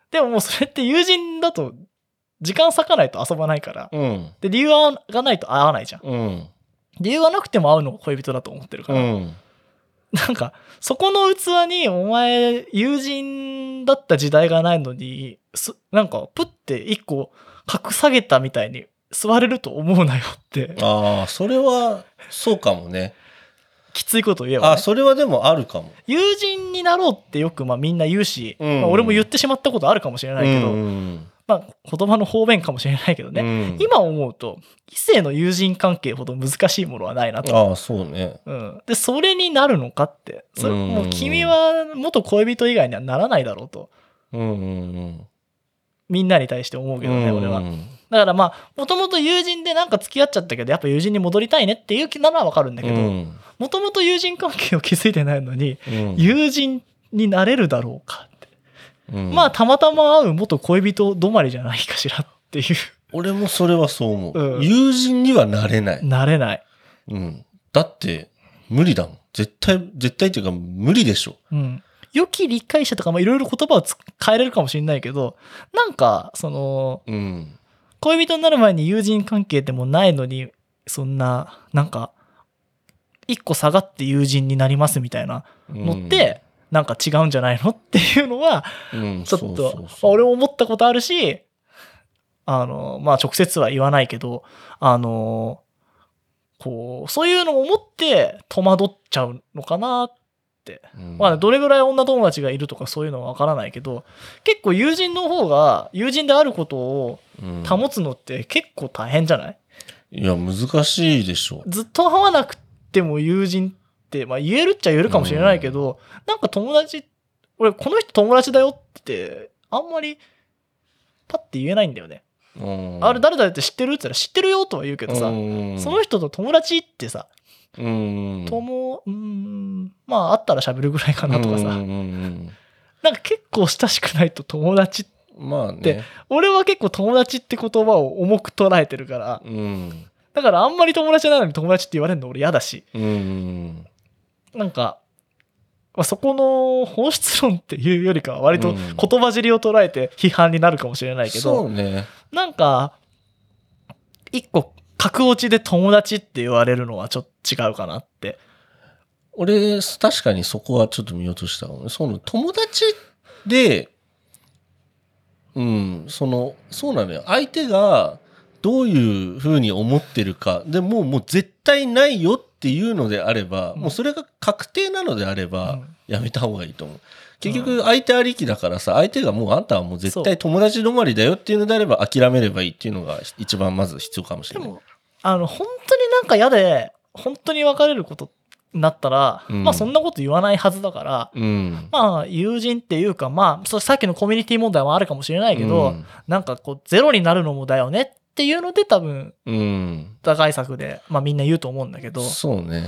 でももうそれって友人だと時間割かないと遊ばないから、うん。で、理由がないと会わないじゃん。うん。理由がなくても会うのが恋人だと思ってるから、うん。なんか、そこの器にお前、友人だった時代がないのに、すなんか、プッて一個格下げたみたいに座れると思うなよって、ああ、それは、そうかもね。きついこと言えば、あね、それはでもあるかも。友人になろうってよくまあみんな言うし、うんまあ俺も言ってしまったことあるかもしれないけど、うんまあ言葉の方便かもしれないけどね、うん今思うと、異性の友人関係ほど難しいものはないなと。ああ、そうね。うん、で、それになるのかって。それうんもう君は元恋人以外にはならないだろうと。うんうんみんなに対して思うけうん。どね、俺は。うんだからまあ、もともと友人でなんか付き合っちゃったけど、やっぱ友人に戻りたいねっていう気ならわかるんだけど、うんもともと友人関係を築いてないのに、うん友人になれるだろうか。うんまあ、たまたま会う元恋人止まりじゃないかしらっていう。俺もそれはそう思う。うん友人にはなれない。なれない。うん。だって、無理だもん。絶対、絶対っていうか無理でしょ。うん。良き理解者とか、まあ、いろいろ言葉をつ変えれるかもしれないけど、なんか、その、うん。恋人になる前に友人関係でもないのに、そんな、なんか、一個下がって友人になりますみたいなのって、なんか違うんじゃないの？っていうのは、うん、ちょっと、俺も思ったことあるし、あの、まあ直接は言わないけど、あの、こう、そういうのを思って戸惑っちゃうのかなって。うん。まあ、どれぐらい女友達がいるとかそういうのはわからないけど、結構友人の方が、友人であることをうん。保つのって結構大変じゃない？いや、難しいでしょ。ずっと会わなくても友人って、まあ言えるっちゃ言えるかもしれないけど、なんか友達、俺この人友達だよって、あんまりパッて言えないんだよね。うんあれ誰だよって知ってるって言ったら知ってるよとは言うけどさ、うんその人と友達ってさ、うん。友、うーん、まあ会ったら喋るぐらいかなとかさ、うんうんうんなんか結構親しくないと友達ってまあでね。俺は結構友達って言葉を重く捉えてるから、うん。だからあんまり友達ないのに友達って言われるの俺嫌だし、うん。なんか、まあ、そこの本質論っていうよりかは割とうん言葉尻を捉えて批判になるかもしれないけど、そうね。なんか、一個格落ちで友達って言われるのはちょっと違うかなって。俺、確かにそこはちょっと見落とした。その友達で、うん、その、そうなのよ。相手がどういうふうに思ってるか。でもう、もう絶対ないよっていうのであれば、うんもうそれが確定なのであれば、うんやめた方がいいと思う。結局、相手ありきだからさ、相手がもうあんたはもう絶対友達止まりだよっていうのであれば諦めればいいっていうのが一番まず必要かもしれない。でも、あの、本当になんか嫌で、本当に別れることになったら、うんまあそんなこと言わないはずだから、うん。まあ友人っていうか、まあ、そうさっきのコミュニティ問題もあるかもしれないけど、うんなんかこう、ゼロになるのもだよねっていうので多分、うん。打開策で、まあみんな言うと思うんだけど、そうね。で、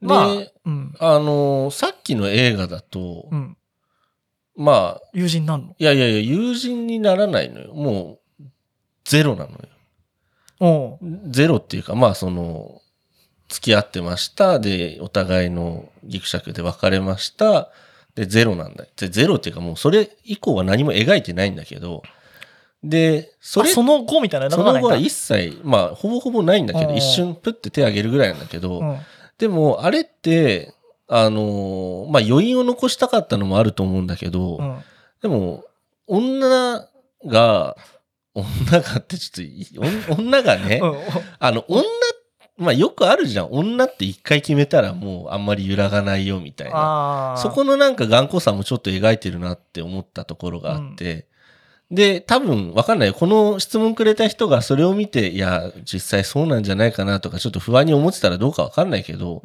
まあ、うん。あのーさっきの映画だと、うん。まあ、友人なんの？いやいやいや、友人にならないのよ。もう、ゼロなのよ。おうゼロっていうか、まあ、その、付き合ってました。で、お互いのギクシャクで別れました。で、ゼロなんだ。で、ゼロっていうか、もうそれ以降は何も描いてないんだけど、で、それ、あその後みたいなのその後は一切、まあ、ほぼほぼないんだけど、うん。一瞬プッて手挙げるぐらいなんだけど、うん。でも、あれって、あのーまあ、余韻を残したかったのもあると思うんだけど、うん。でも、女が、女がってちょっと女がね、うん。あの、女、まあ、よくあるじゃん。女って一回決めたらもうあんまり揺らがないよみたいな。そこのなんか頑固さもちょっと描いてるなって思ったところがあって、で、多分わかんない。この質問くれた人がそれを見て、いや、実際そうなんじゃないかなとか、ちょっと不安に思ってたらどうかわかんないけど、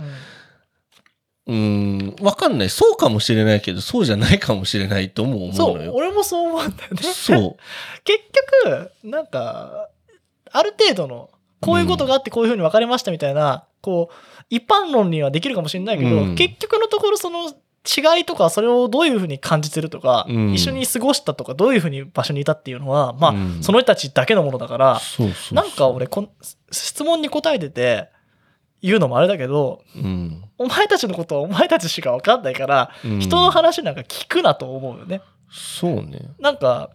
うんわかんない。そうかもしれないけど、そうじゃないかもしれないとも思そうう、のよ。俺もそう思うんだよね。そう。[laughs] 結局、なんか、ある程度の、こういうことがあってこういうふうに分かれましたみたいな、こう、一般論にはできるかもしれないけど、うん結局のところその違いとか、それをどういうふうに感じてるとか、うん一緒に過ごしたとか、どういうふうに場所にいたっていうのは、まあ、うんその人たちだけのものだから、そなんか俺こん、質問に答えてて、言うのもあれだけど、うん。お前たちのことはお前たちしか分かんないから、うん人の話なんか聞くなと思うよね。そうね。なんか、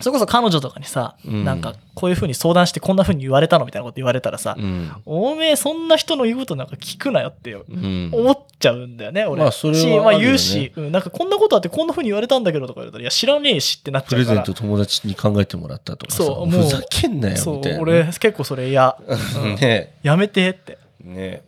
それこそ彼女とかにさ、うんなんかこういう風に相談してこんな風に言われたのみたいなこと言われたらさ、うん。おめえそんな人の言うことなんか聞くなよってうん。思っちゃうんだよね、俺。まあそれはし、まあ言うし、うんなんかこんなことあってこんな風に言われたんだけどとか言われたら、いや知らねえしってなっちゃうから。プレゼント友達に考えてもらったとかさ、そうもうふざけんなよそうみたいな。俺結構それ嫌。[laughs] うんねやめてって。ね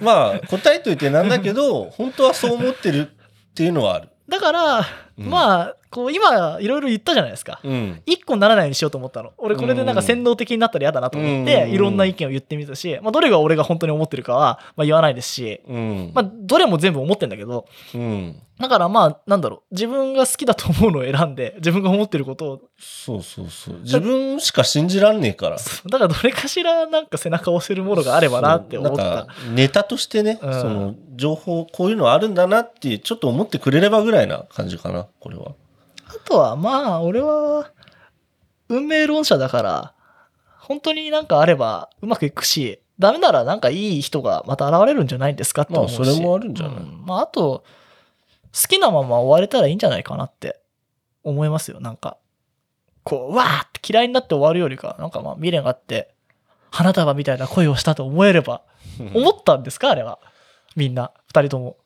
まあ答えといてなんだけど [laughs] 本当はそう思ってるっていうのはある。だから、うんまあ、こう今いろいろ言ったじゃないですか。うん。一個にならないようにしようと思ったの。俺これでなんか洗脳的になったら嫌だなと思って、うんいろんな意見を言ってみたし、まあどれが俺が本当に思ってるかは、まあ言わないですし、うん。まあどれも全部思ってんだけど、うん。だからまあなんだろう、自分が好きだと思うのを選んで、自分が思ってることを、そうそうそう。自分しか信じらんねえから。だからどれかしらなんか背中を押せるものがあればなって思った。ネタとしてね、うん。その情報こういうのあるんだなってちょっと思ってくれればぐらいな感じかなこれは。あとはまあ俺は運命論者だから本当になんかあればうまくいくしダメならなんかいい人がまた現れるんじゃないんですかって思うし、まあそれもあるんじゃない？うん。まああと好きなまま終われたらいいんじゃないかなって思いますよ。なんかこうわーって嫌いになって終わるよりかなんかまあ未練があって花束みたいな恋をしたと思えれば思ったんですか？あれは。みんな。二人とも。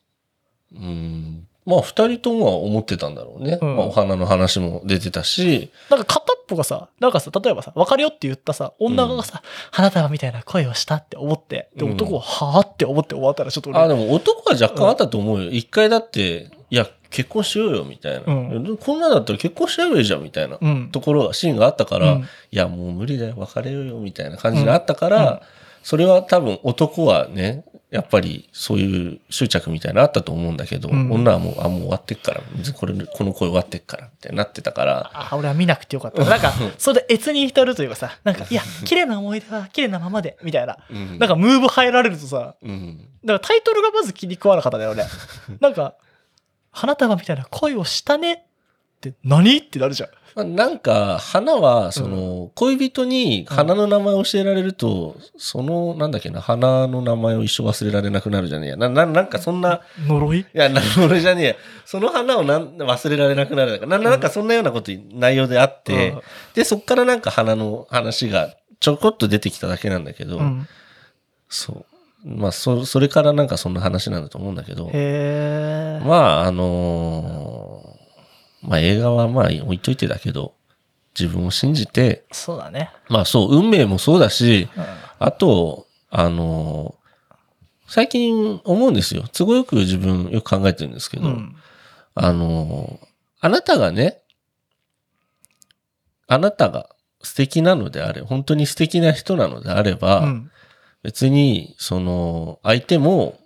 うん。まあ二人ともは思ってたんだろうね。うん。まあお花の話も出てたし、なんか片っぽがさ、なんかさ、例えばさ、別れよって言ったさ、女がさ、花束みたいな声をしたって思って、で、うん。男ははぁって思って終わったらちょっと俺、あ、でも男は若干あったと思うよ。一回だって、いや、結婚しようよみたいな。うんこんなんだったら結婚しちゃえばいいじゃんみたいなうん。ところが、シーンがあったから、うんいや、もう無理だよ、別れようよみたいな感じがあったから、うんうんそれは多分男はね、やっぱりそういう執着みたいなのあったと思うんだけど、うん女はもう、あ、もう終わってっから、これ、この声終わってっから、ってなってたから、あ、俺は見なくてよかった。[laughs] なんか、それで越に浸るというかさ、なんか、いや、綺麗な思い出は綺麗なままで、みたいな。うんなんか、ムーブ入られるとさ、うん。だからタイトルがまず気に食わなかったんだよ、俺。なんか、花束みたいな恋をしたねって何？ってなるじゃん。まあ、なんか、花は、その、恋人に花の名前を教えられると、その、なんだっけな、花の名前を一生忘れられなくなるじゃねえや。な、ななんかそんな、呪い？いや、な俺じゃねえや。その花をなん忘れられなくなるな。なんかそんなようなこと、内容であって、うんで、そっからなんか花の話がちょこっと出てきただけなんだけど、うん。そう。まあ、そ、それからなんかそんな話なんだと思うんだけど。まあ、あのーまあ映画はまあ置いといてだけど、自分を信じて、そうだね。まあそう、運命もそうだし、うんあと、あのー最近思うんですよ。都合よく自分よく考えてるんですけど、うん。あのーあなたがね、あなたが素敵なのであれ、本当に素敵な人なのであれば、うん。別に、その、相手も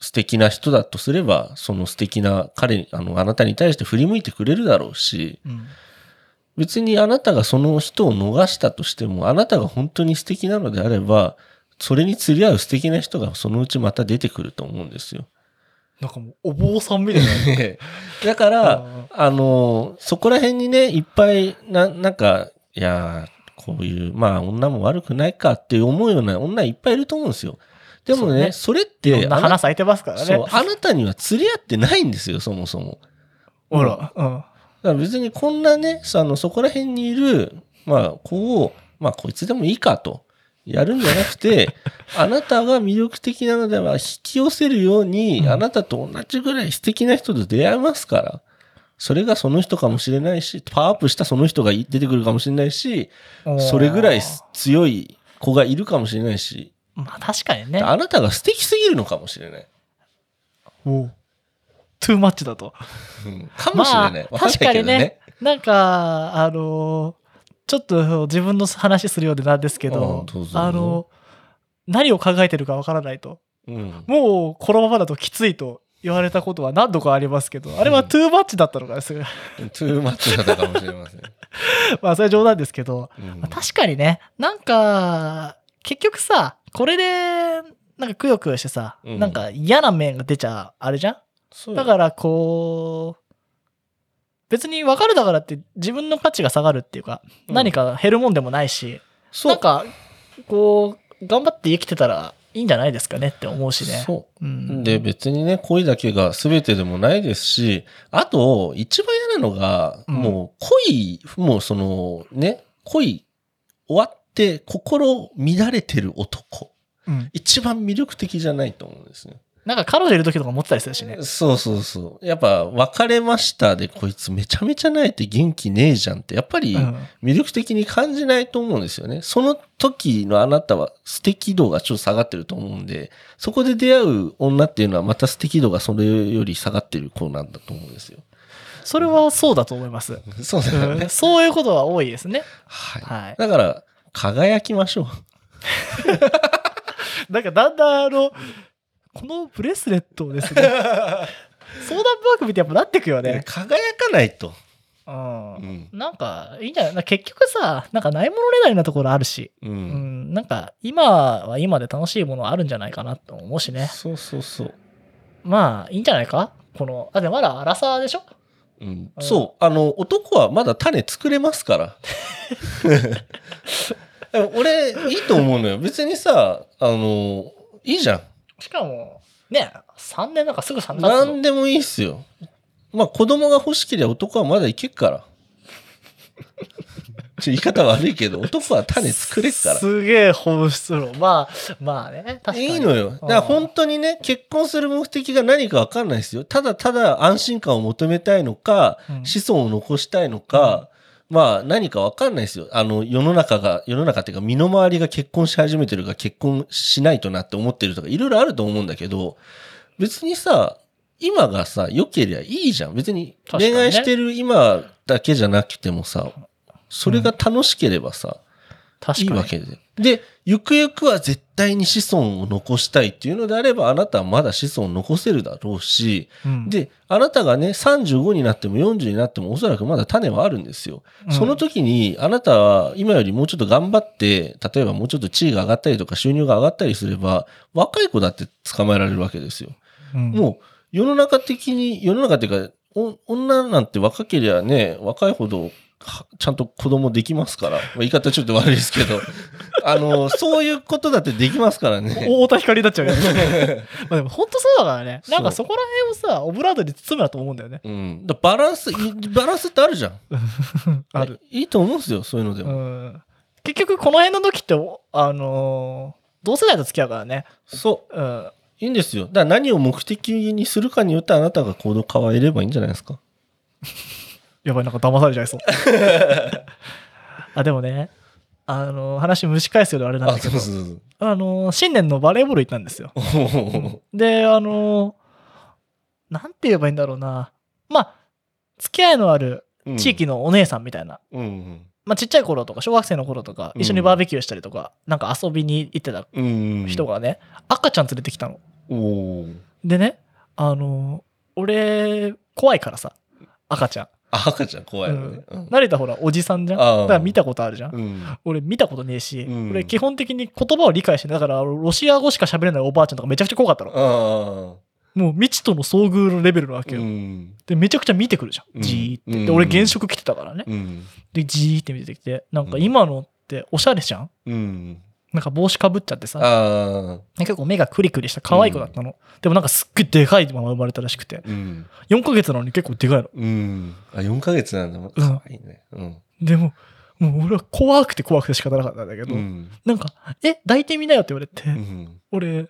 素敵な人だとすれば、その素敵な彼に、あの、あなたに対して振り向いてくれるだろうし、うん。別にあなたがその人を逃したとしても、あなたが本当に素敵なのであれば、それに釣り合う素敵な人がそのうちまた出てくると思うんですよ。なんかもう、お坊さんみたいな。[laughs] だからうん、あの、そこら辺にね、いっぱい、な、なんか、いやーこういう、まあ女も悪くないかって思うような女いっぱいいると思うんですよ。でもね、それって、花咲いてますからね。そう、あなたには釣り合ってないんですよ、そもそも。ほら。うん。だから別にこんなね、そあの、そこら辺にいる、まあ、こう、まあ、こいつでもいいかと、やるんじゃなくて、[laughs] あなたが魅力的なのでは引き寄せるように、うんあなたと同じぐらい素敵な人と出会えますから。それがその人かもしれないし、パワーアップしたその人がい出てくるかもしれないし、それぐらい強い子がいるかもしれないし、まあ確かにね。あなたが素敵すぎるのかもしれない。おトゥーマッチだと。うんかもしれない。わかんない確か。にね。なんか、あのーちょっと自分の話するようでなんですけどあの何を考えてるかわからないと。うん。もうこのままだときついと言われたことは何度かありますけど、あれはトゥーマッチだったのかな、それトゥーマッチだったかもしれません。[laughs] まあそれは冗談ですけど、うん。まあ確かにね、なんか、結局さ、これで、なんかくよくよしてさ、うん。なんか嫌な面が出ちゃう、あれじゃん？だからこう、別に別れたからって自分の価値が下がるっていうか、うん。何か減るもんでもないし、なんか、こう、頑張って生きてたらいいんじゃないですかねって思うしね。そう。うん。で、別にね、恋だけが全てでもないですし、あと、一番嫌なのが、うんもう恋、もうその、ね、恋終わって心乱れてる男。うん一番魅力的じゃないと思うんですね。なんか彼女いる時とか持ってたりするしね。そうそうそう。やっぱ、別れましたで、こいつめちゃめちゃ泣いて元気ねえじゃんって、やっぱりうん魅力的に感じないと思うんですよね。その時のあなたは素敵度がちょっと下がってると思うんで、そこで出会う女っていうのはまた素敵度がそれより下がってる子なんだと思うんですよ。それはそうだと思います。そうだよねうん。そういうことは多いですね。はい。はい。だから、輝きましょう。[laughs] なんかだんだんあの、このブレスレットをですね、[laughs] 相談バーグ見てやっぱなってくよね。輝かないと。う。うんん。なんか、いいんじゃない？な結局さ、なんかないものねだりなところあるし、う。うんん、なんか今は今で楽しいものあるんじゃないかなと思うしね。そうそうそう。まあ、いいんじゃないか？この、あ、でもまだ荒さでしょ？うんうんそう。あの、男はまだ種作れますから。[laughs] 俺、いいと思うのよ。別にさ、あの、いいじゃん。しかも、ね、3年なんかすぐ3年何でもいいっすよ。まあ、子供が欲しければ男はまだいけっから。[laughs] ちょ言い方悪いけど、男は種作れっから。すげえ本質論。まあ、まあね、確かに。いいのよ。だから本当にね、結婚する目的が何か分かんないですよ。ただただ安心感を求めたいのか、うん子孫を残したいのか、まあ何か分かんないですよ。あの世の中が、世の中っていうか身の回りが結婚し始めてるから結婚しないとなって思ってるとかいろいろあると思うんだけど、別にさ、今がさ、良ければいいじゃん。別に恋愛してる今だけじゃなくてもさ、それが楽しければさ。いいわけで。で、ゆくゆくは絶対に子孫を残したいっていうのであれば、あなたはまだ子孫を残せるだろうし、うん、で、あなたがね、35になっても40になってもおそらくまだ種はあるんですよ。うんその時に、あなたは今よりもうちょっと頑張って、例えばもうちょっと地位が上がったりとか収入が上がったりすれば、若い子だって捕まえられるわけですよ。うんもう、世の中的に、世の中っていうか、お女なんて若ければね、若いほど、はちゃんと子供できますから。まあ言い方ちょっと悪いですけど、[laughs] あの、そういうことだってできますからね。太田光になっちゃうよね。[laughs] まあでも本当そうだからね。なんかそそこら辺をさ、オブラートで包むなと思うんだよね。うん。だバランス、いバランスってあるじゃん。[laughs] ある。いいと思うんですよ、そういうのでうも。ん。結局この辺の時って、おあのー同世代と付き合うからね。そう。うん。いいんですよ。だから何を目的にするかによってあなたが行動変えればいいんじゃないですか。やばい、なんか騙されちゃいそう。あ、でもね、あのー話蒸し返すようであれなんだけど、あのー新年のバレーボール行ったんですよ。で、あのーなんて言えばいいんだろうな。まあ、付き合いのある地域のお姉さんみたいな。うん。まあ、ちっちゃい頃とか、小学生の頃とか、一緒にバーベキューしたりとか、なんか遊びに行ってたうん。人がね、赤ちゃん連れてきたの。でね、あのー俺、怖いからさ、赤ちゃん。あ赤ちゃん怖いよね。うん慣れたほら、おじさんじゃん？だから見たことあるじゃん？うん。俺見たことねえし、うん俺基本的に言葉を理解してない。だからロシア語しか喋れないおばあちゃんとかめちゃくちゃ怖かったの。もう未知との遭遇のレベルなわけよ。うん。で、めちゃくちゃ見てくるじゃ。うんんじーって。うんで、俺現職来てたからね。うん。で、じーって見てきて、なんか今のっておしゃれじゃん。なんか帽子かぶっちゃってさ。結構目がクリクリした可愛い子だったの。でもなんかすっごいでかいまま生まれたらしくて。うん。4ヶ月なのに結構でかいの。うん。あ、4ヶ月なんだ。かわいいね。うん。でも、もう俺は怖くて怖くて仕方なかったんだけど、うん。なんか、え、抱いてみなよって言われて、うん。俺、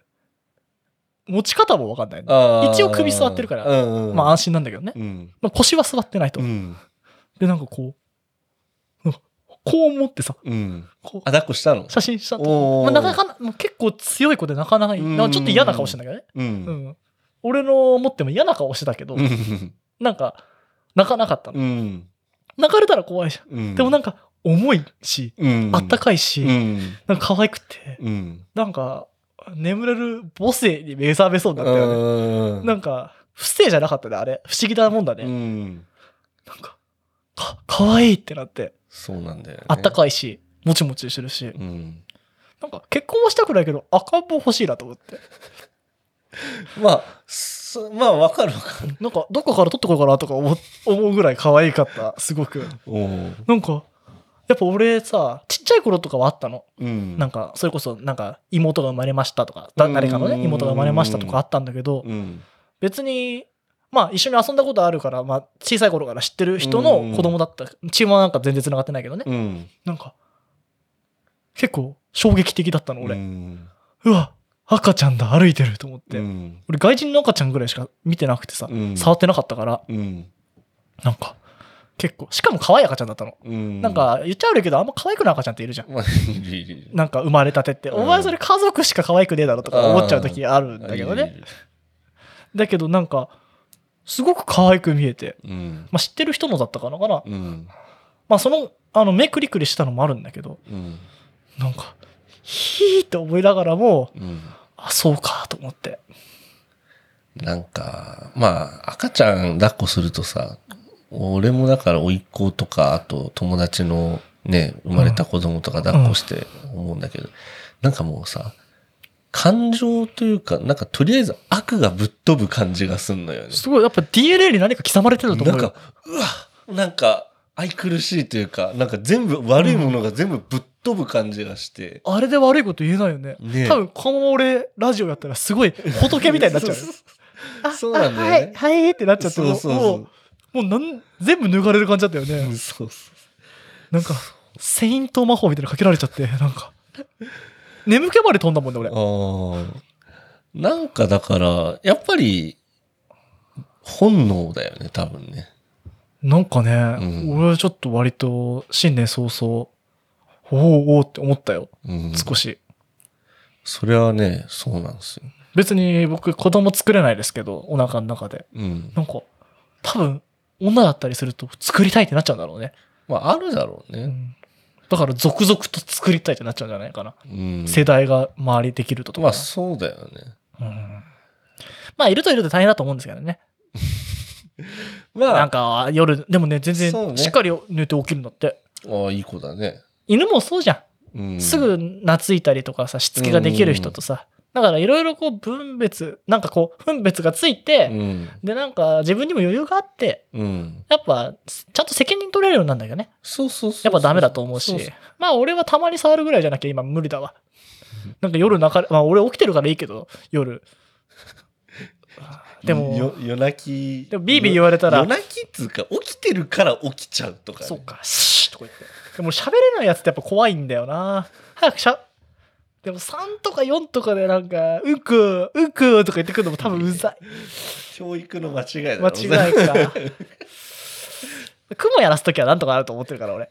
持ち方もわかんないの。あー一応首座ってるからうんうん。まあ安心なんだけどね。うん。まあ腰は座ってないと。うん。で、なんかこう、こう持ってさ、うん。こうあ、抱っこしたの？写真したと。おーまあ、なかなか、もう結構強い子でなかなかいなんかちょっと嫌な顔してんだけどね。う。うんん。俺の思っても嫌な顔してたけど、うん。[laughs] なんか、泣かなかったの。うん。泣かれたら怖いじゃん。うん。でもなんか、重いし、うん、あったかいし、うん。なんか可愛くて、うん。なんか、眠れる母性に目覚めそうになったよね。うん。なんか、不正じゃなかったね、あれ。不思議なもんだね。うん。なんか、か、可愛いってなって、そうなんだよね。あったい。かいし、もちもちしてるし、うん。なんか結婚はしたくないけど、赤ん坊欲しいなと思って。まあ、そまあ、わかるわかる。なんか、どこから取ってこようかなとか思う思うぐらい可愛かった、すごく。なんか、やっぱ俺さ、ちっちゃい頃とかはあったの。うん。なんか、それこそ、なんか、妹が生まれましたとか、だ誰かのね、うん妹が生まれましたとかあったんだけど、うん。別に、まあ、一緒に遊んだことあるから、まあ、小さい頃から知ってる人の子供だった。血もなんか全然繋がってないけどね。うん。なんか、結構衝撃的だったの、う俺。ん。うわ、赤ちゃんだ、歩いてると思って。うん。俺、外人の赤ちゃんぐらいしか見てなくてさ、うん触ってなかったから、うん。なんか、結構、しかも可愛い赤ちゃんだったの。うん。なん、か、言っちゃ悪いけど、あんま可愛くない赤ちゃんっているじゃん。[laughs] なんか生まれたてって、うんお前それ家族しか可愛くねえだろとか思っちゃう時あるんだけどね。だけどなんか、すごく可愛く見えて、うん。まあ、知ってる人のだったかなかな。うん。まあその、あの目クリクリしたのもあるんだけど、うん。なんか、ヒーって思いながらも、うん。あ、そうかと思って。なんか、まあ、赤ちゃん抱っこするとさ、俺もだから、甥っ子とか、あと友達のね、生まれた子供とか抱っこして思うんだけど、なんかもうさ、感情というか、なんかとりあえず悪がぶっ飛ぶ感じがすんのよね。すごい、やっぱ DNA に何か刻まれてると思うよ。なんか、うわなんか、愛くるしいというか、なんか全部、悪いものが全部ぶっ飛ぶ感じがして。あれで悪いこと言えないよね。ね多分、この俺、ラジオやったらすごい仏みたいになっちゃう [laughs] そうなんだよねあはい、はいってなっちゃって、もう、もうなん全部脱がれる感じだったよね。[laughs] そうそなんか、セイント魔法みたいなのかけられちゃって、なんか、眠気まで飛んだもんね、俺。なんかだから、やっぱり、本能だよね、多分ね。なんかね、ん俺はちょっと割と、新年早々、おおおーって思ったよ、うん。少し。それはね、そうなんですよ。別に僕、子供作れないですけど、お腹の中で。うん。なんか、多分、女だったりすると作りたいってなっちゃうんだろうね。まあ、あるだろうね。うんだから、続々と作りたいってなっちゃうんじゃないかな。うん。世代が周りできるととか。まあ、そうだよね。うんまあ、いるといると大変だと思うんですけどね。[laughs] まあ、なんか、夜、でもね、全然、しっかり寝て起きるんだって。ああ、いい子だね。犬もそうじゃうん。ん。すぐ懐いたりとかさ、しつけができる人とさ。だから、いろいろこう、分別、なんかこう、分別がついて、うん。で、なんか、自分にも余裕があって、うん。やっぱ、ちゃんと責任取れるようになるんだけどね。そうそうそう。やっぱダメだと思うしそそ。まあ、俺はたまに触るぐらいじゃなきゃ今無理だわ。[laughs] なんか夜中、まあ、俺起きてるからいいけど、夜。でも、よ夜泣き。でもビービー言われたら夜泣きっつうか、起きてるから起きちゃうとか、ね。そうか、シーとか言って。でも喋れないやつってやっぱ怖いんだよな。早くしゃ、でも3とか4とかでなんか、うんく、うんくとか言ってくるのも多分うざい。教育の間違いだろ間違いか。[laughs] 雲やらすときはなんとかなると思ってるから、俺。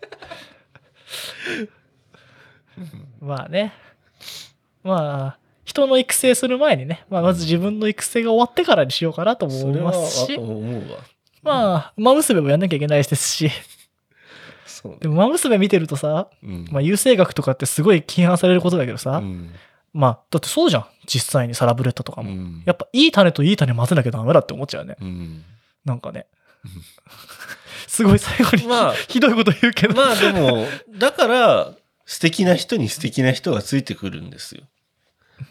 まあね。まあ、人の育成する前にね、まあ、まず自分の育成が終わってからにしようかなとも思いますしうわ。まあ、馬娘もやんなきゃいけないですし、そうねでも馬娘見てるとさ、うんまあ、優生学とかってすごい規範されることだけどさ、うんまあ、だってそうじゃん。実際にサラブレッドとかも。うんやっぱいい種といい種混ぜなきゃダメだって思っちゃうよね。うんなんかね。すごい最後に、まあひどいこと言うけど。まあでも、だから、素敵な人に素敵な人がついてくるんですよ。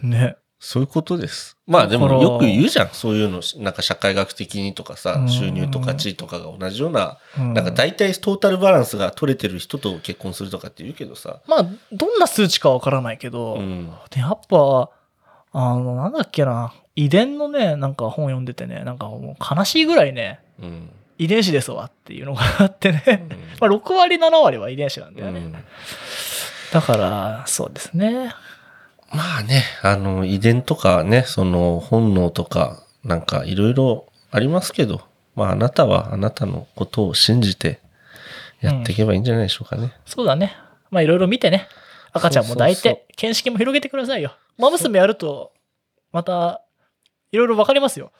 ね。そういうことです。まあでもよく言うじゃん。そういうの、なんか社会学的にとかさう、ん収入とか地位とかが同じような、うんなんか大体トータルバランスが取れてる人と結婚するとかって言うけどさ。まあ、どんな数値かわからないけど、うん。でやっぱ、あの、なんだっけな、遺伝のね、なんか本読んでてね、なんかもう悲しいぐらいね、うん。遺伝子ですわっていうのがあってね、うん [laughs] まあ6割7割は遺伝子なんだよね。うんだから、そうですね。まあね、あの、遺伝とかね、その本能とか、なんかいろいろありますけど、まああなたはあなたのことを信じてやっていけばいいんじゃないでしょうかね。そうだね。まあいろいろ見てね。赤ちゃんも抱いて、見識も広げてくださいよ。マ娘やると、また、いろいろわかりますよ。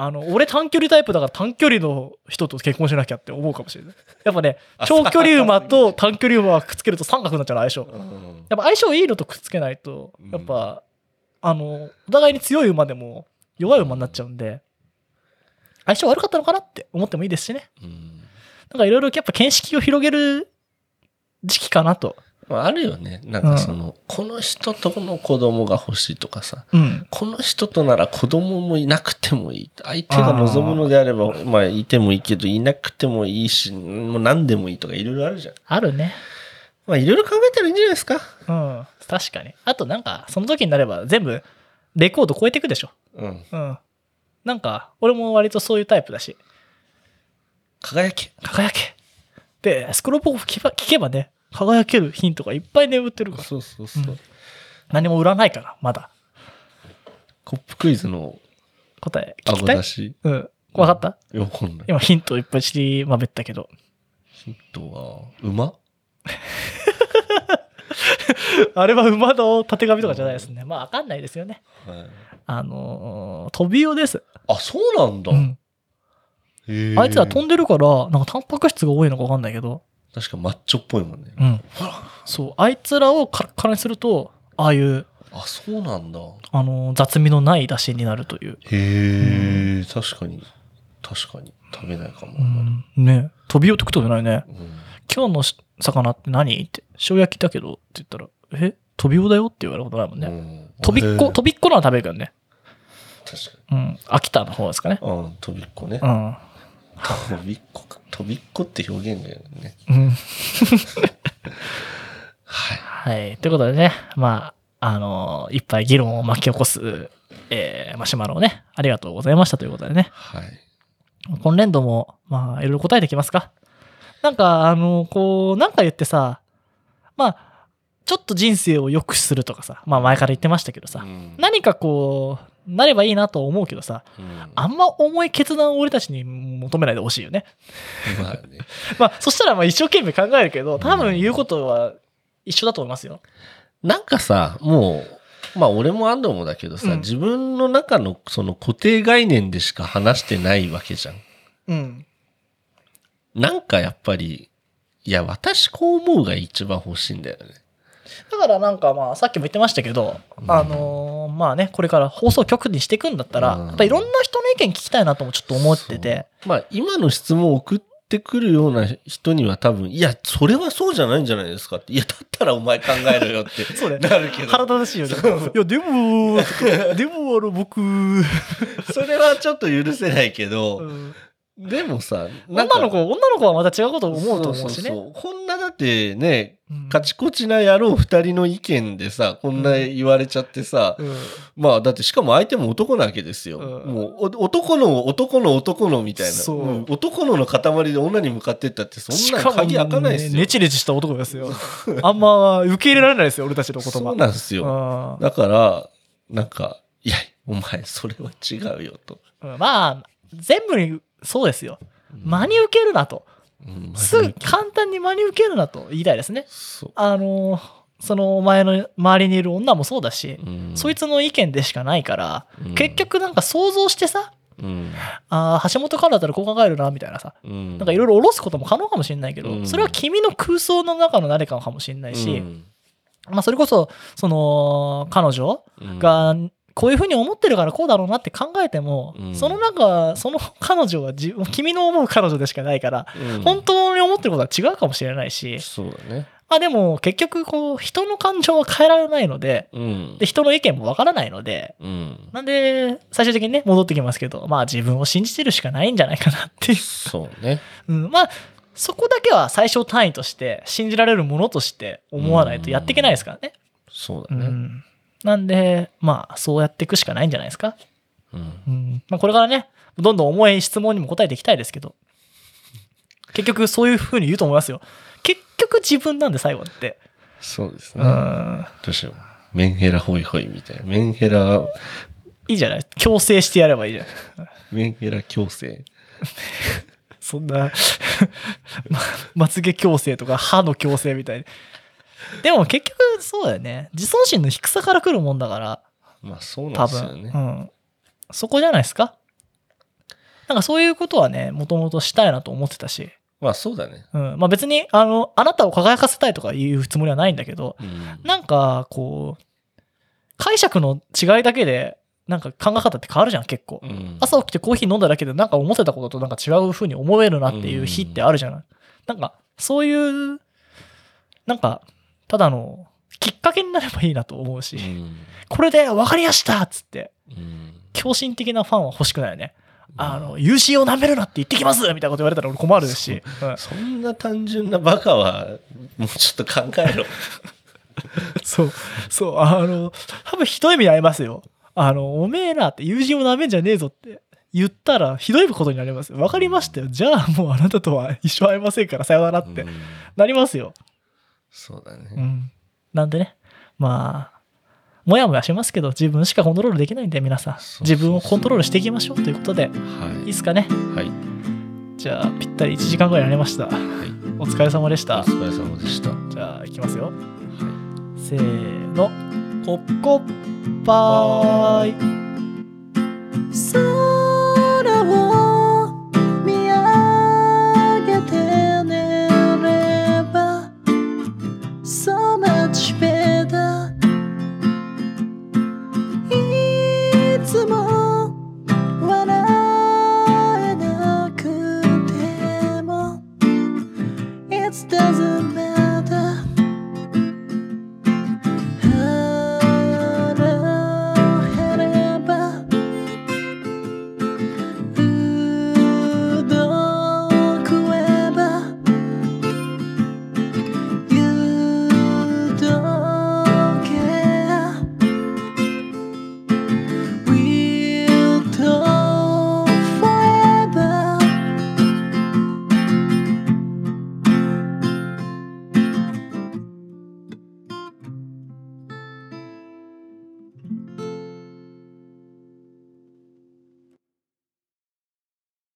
あの、俺短距離タイプだから短距離の人と結婚しなきゃって思うかもしれない。やっぱね、長距離馬と短距離馬はくっつけると三角になっちゃうの相性。うんやっぱ相性いいのとくっつけないとうん、やっぱ、あの、お互いに強い馬でも弱い馬になっちゃうんで、相性悪かったのかなって思ってもいいですしね。うんなんかいろいろやっぱ見識を広げる時期かなとまああるよね。なんかその、この人との子供が欲しいとかさ、うん。この人となら子供もいなくてもいい。相手が望むのであれば、まあいてもいいけど、いなくてもいいし、もう何でもいいとかいろいろあるじゃん。あるね。まあいろいろ考えたらいいんじゃないですか。うん。確かに。あとなんか、その時になれば全部、レコード超えていくでしょ。うん。うん。なんか、俺も割とそういうタイプだし、輝け。輝け。で、スクロールポー聞けば聞けばね、輝けるヒントがいっぱい眠ってるから。そうそうそう。うん何も売らないから、まだ。コップクイズの答え聞き顎たい。うん。わかった？よくんない。今ヒントいっぱい知りまべったけど。ヒントは、馬？[laughs] あれは馬の縦紙とかじゃないですね。まあ、わかんないですよね。はい。あのー、トビウオです。あ、そうなんだ。うん。あいつら飛んでるから、なんかタンパク質が多いのかわかんないけど、確かマッチョっぽいもんね。うん。そう、あいつらをカラッカラにすると、ああいう、あ、そうなんだ。あのー雑味のない出汁になるという。へえ、確かに。確かに。食べないかも。うん。ねトビウオって食ったことないね。うん今日のし魚って何って、塩焼きだけどって言ったら、え？トビウオだよって言われることないもんね。うんとびっこ、とびっこなら食べるけどね。確かうん。秋田の方ですかね。に。うん、とびっこねう。ん。とびっこか。とびっこって表現だよね。うん。はい。はい。ということでね、まあ、あのーいっぱい議論を巻き起こす、えーマシュマロをね、ありがとうございましたということでね。はい。今年度も、まあ、いろいろ答えていきますか？なんか、あのこう、なんか言ってさ、まあ、ちょっと人生を良くするとかさ、まあ前から言ってましたけどさ、うん何かこう、なればいいなと思うけどさ、うんあんま重い決断を俺たちに求めないでほしいよね。まあね。[laughs] まあ、そしたらまあ一生懸命考えるけど、多分言うことは一緒だと思いますよ。なんかさ、もう、まあ俺も安藤もだけどさ、うん自分の中のその固定概念でしか話してないわけじゃん。うん。なんかやっぱり、いや、私こう思うが一番欲しいんだよね。だからなんかまあ、さっきも言ってましたけど、うんあのーまあね、これから放送局にしていくんだったら、うんやっぱいろんな人の意見聞きたいなともちょっと思ってて、まあ今の質問を送ってくるような人には多分、いや、それはそうじゃないんじゃないですかって。いや、だったらお前考えろよって。[laughs] そうだよねなるけど。腹立たしいよね。いや、でも、でも、あの、僕、[laughs] それはちょっと許せないけど、うんでもさ、女の子、女の子はまた違うこと思うと思うしね。そうそうこんなだってね、うんカチコチな野郎二人の意見でさ、こんな言われちゃってさ、うんまあだってしかも相手も男なわけですよ。うんもうお男の男の男のみたいな。男のの塊で女に向かってったってそんな鍵開かないですよ。ねちねちした男ですよ。[laughs] あんま受け入れられないですよ、俺たちの言葉。そうなんですよ。うんだから、なんか、いや、お前それは違うよと。うんまあ、全部にそうですよ。真に受けるなと。うんすぐ簡単に真に受けるなと言いたいですね。そう。あのーそのお前の周りにいる女もそうだし、うんそいつの意見でしかないから、うん結局なんか想像してさ、うん。ああ、橋本からだったらこう考えるな、みたいなさ、うんなんかいろいろ下ろすことも可能かもしれないけど、うんそれは君の空想の中の誰かかもしれないし、うんまあそれこそ、その、彼女うんが、こういうふうに思ってるからこうだろうなって考えても、うんその中、その [laughs] 彼女は自分、君の思う彼女でしかないから、うん本当に思ってることは違うかもしれないし、そうだね。まあでも結局こう、人の感情は変えられないので、うんで、。人の意見もわからないので、うん。なんで、最終的にね、戻ってきますけど、まあ自分を信じてるしかないんじゃないかなっていう。そうね。[laughs] うん、まあ、そこだけは最小単位として、信じられるものとして思わないとやっていけないですからね。うそうだね。ん。なんで、まあ、そうやっていくしかないんじゃないですか？うん。うん。まあ、これからね、どんどん重い質問にも答えていきたいですけど、結局そういうふうに言うと思いますよ。結局自分なんで最後って。うそうですね。ん。どうしよう。メンヘラホイホイみたいな。メンヘラ、いいじゃない？強制してやればいいじゃない。[laughs] メンヘラ強制。そんな、[laughs] ままつげ矯正とか歯の矯正みたいに。[laughs] でも結局そうだよね。自尊心の低さから来るもんだから、まあそうな。んですよねう。ん。そこじゃないですか？なんかそういうことはね、もともとしたいなと思ってたし。まあそうだね。うん。まあ別に、あの、あなたを輝かせたいとかいうつもりはないんだけど、うんなんかこう、解釈の違いだけで、なんか考え方って変わるじゃん、結構。うん朝起きてコーヒー飲んだだけでなんか思ってたこととなんか違う風に思えるなっていう日ってあるじゃない？なんかそういう、なんかただあの、きっかけになればいいなと思うし、うんこれで分かりやしたっつって、うん狂信的なファンは欲しくないよね。あの、友人を舐めるなって言ってきますみたいなこと言われたら俺困るし。うんそんな単純なバカは、もうちょっと考えろ。[laughs] そう、そう、あの、多分ひどい目に遭いますよ。あの、おめえらって友人を舐めんじゃねえぞって言ったらひどいことになりますよ。わかりましたよ。じゃあもうあなたとは一生会えませんからさよならってうんなりますよ。そうだね。うん。なんでね、まあ、もやもやしますけど、自分しかコントロールできないんで、皆さん、自分をコントロールしていきましょうということで、はいいっすかね。はい。じゃあ、ぴったり1時間ぐらいになりました。はい。お疲れ様でした。お疲れ様でした。はじゃあ、いきますよ。い。せーの。コッコッパーイ。さ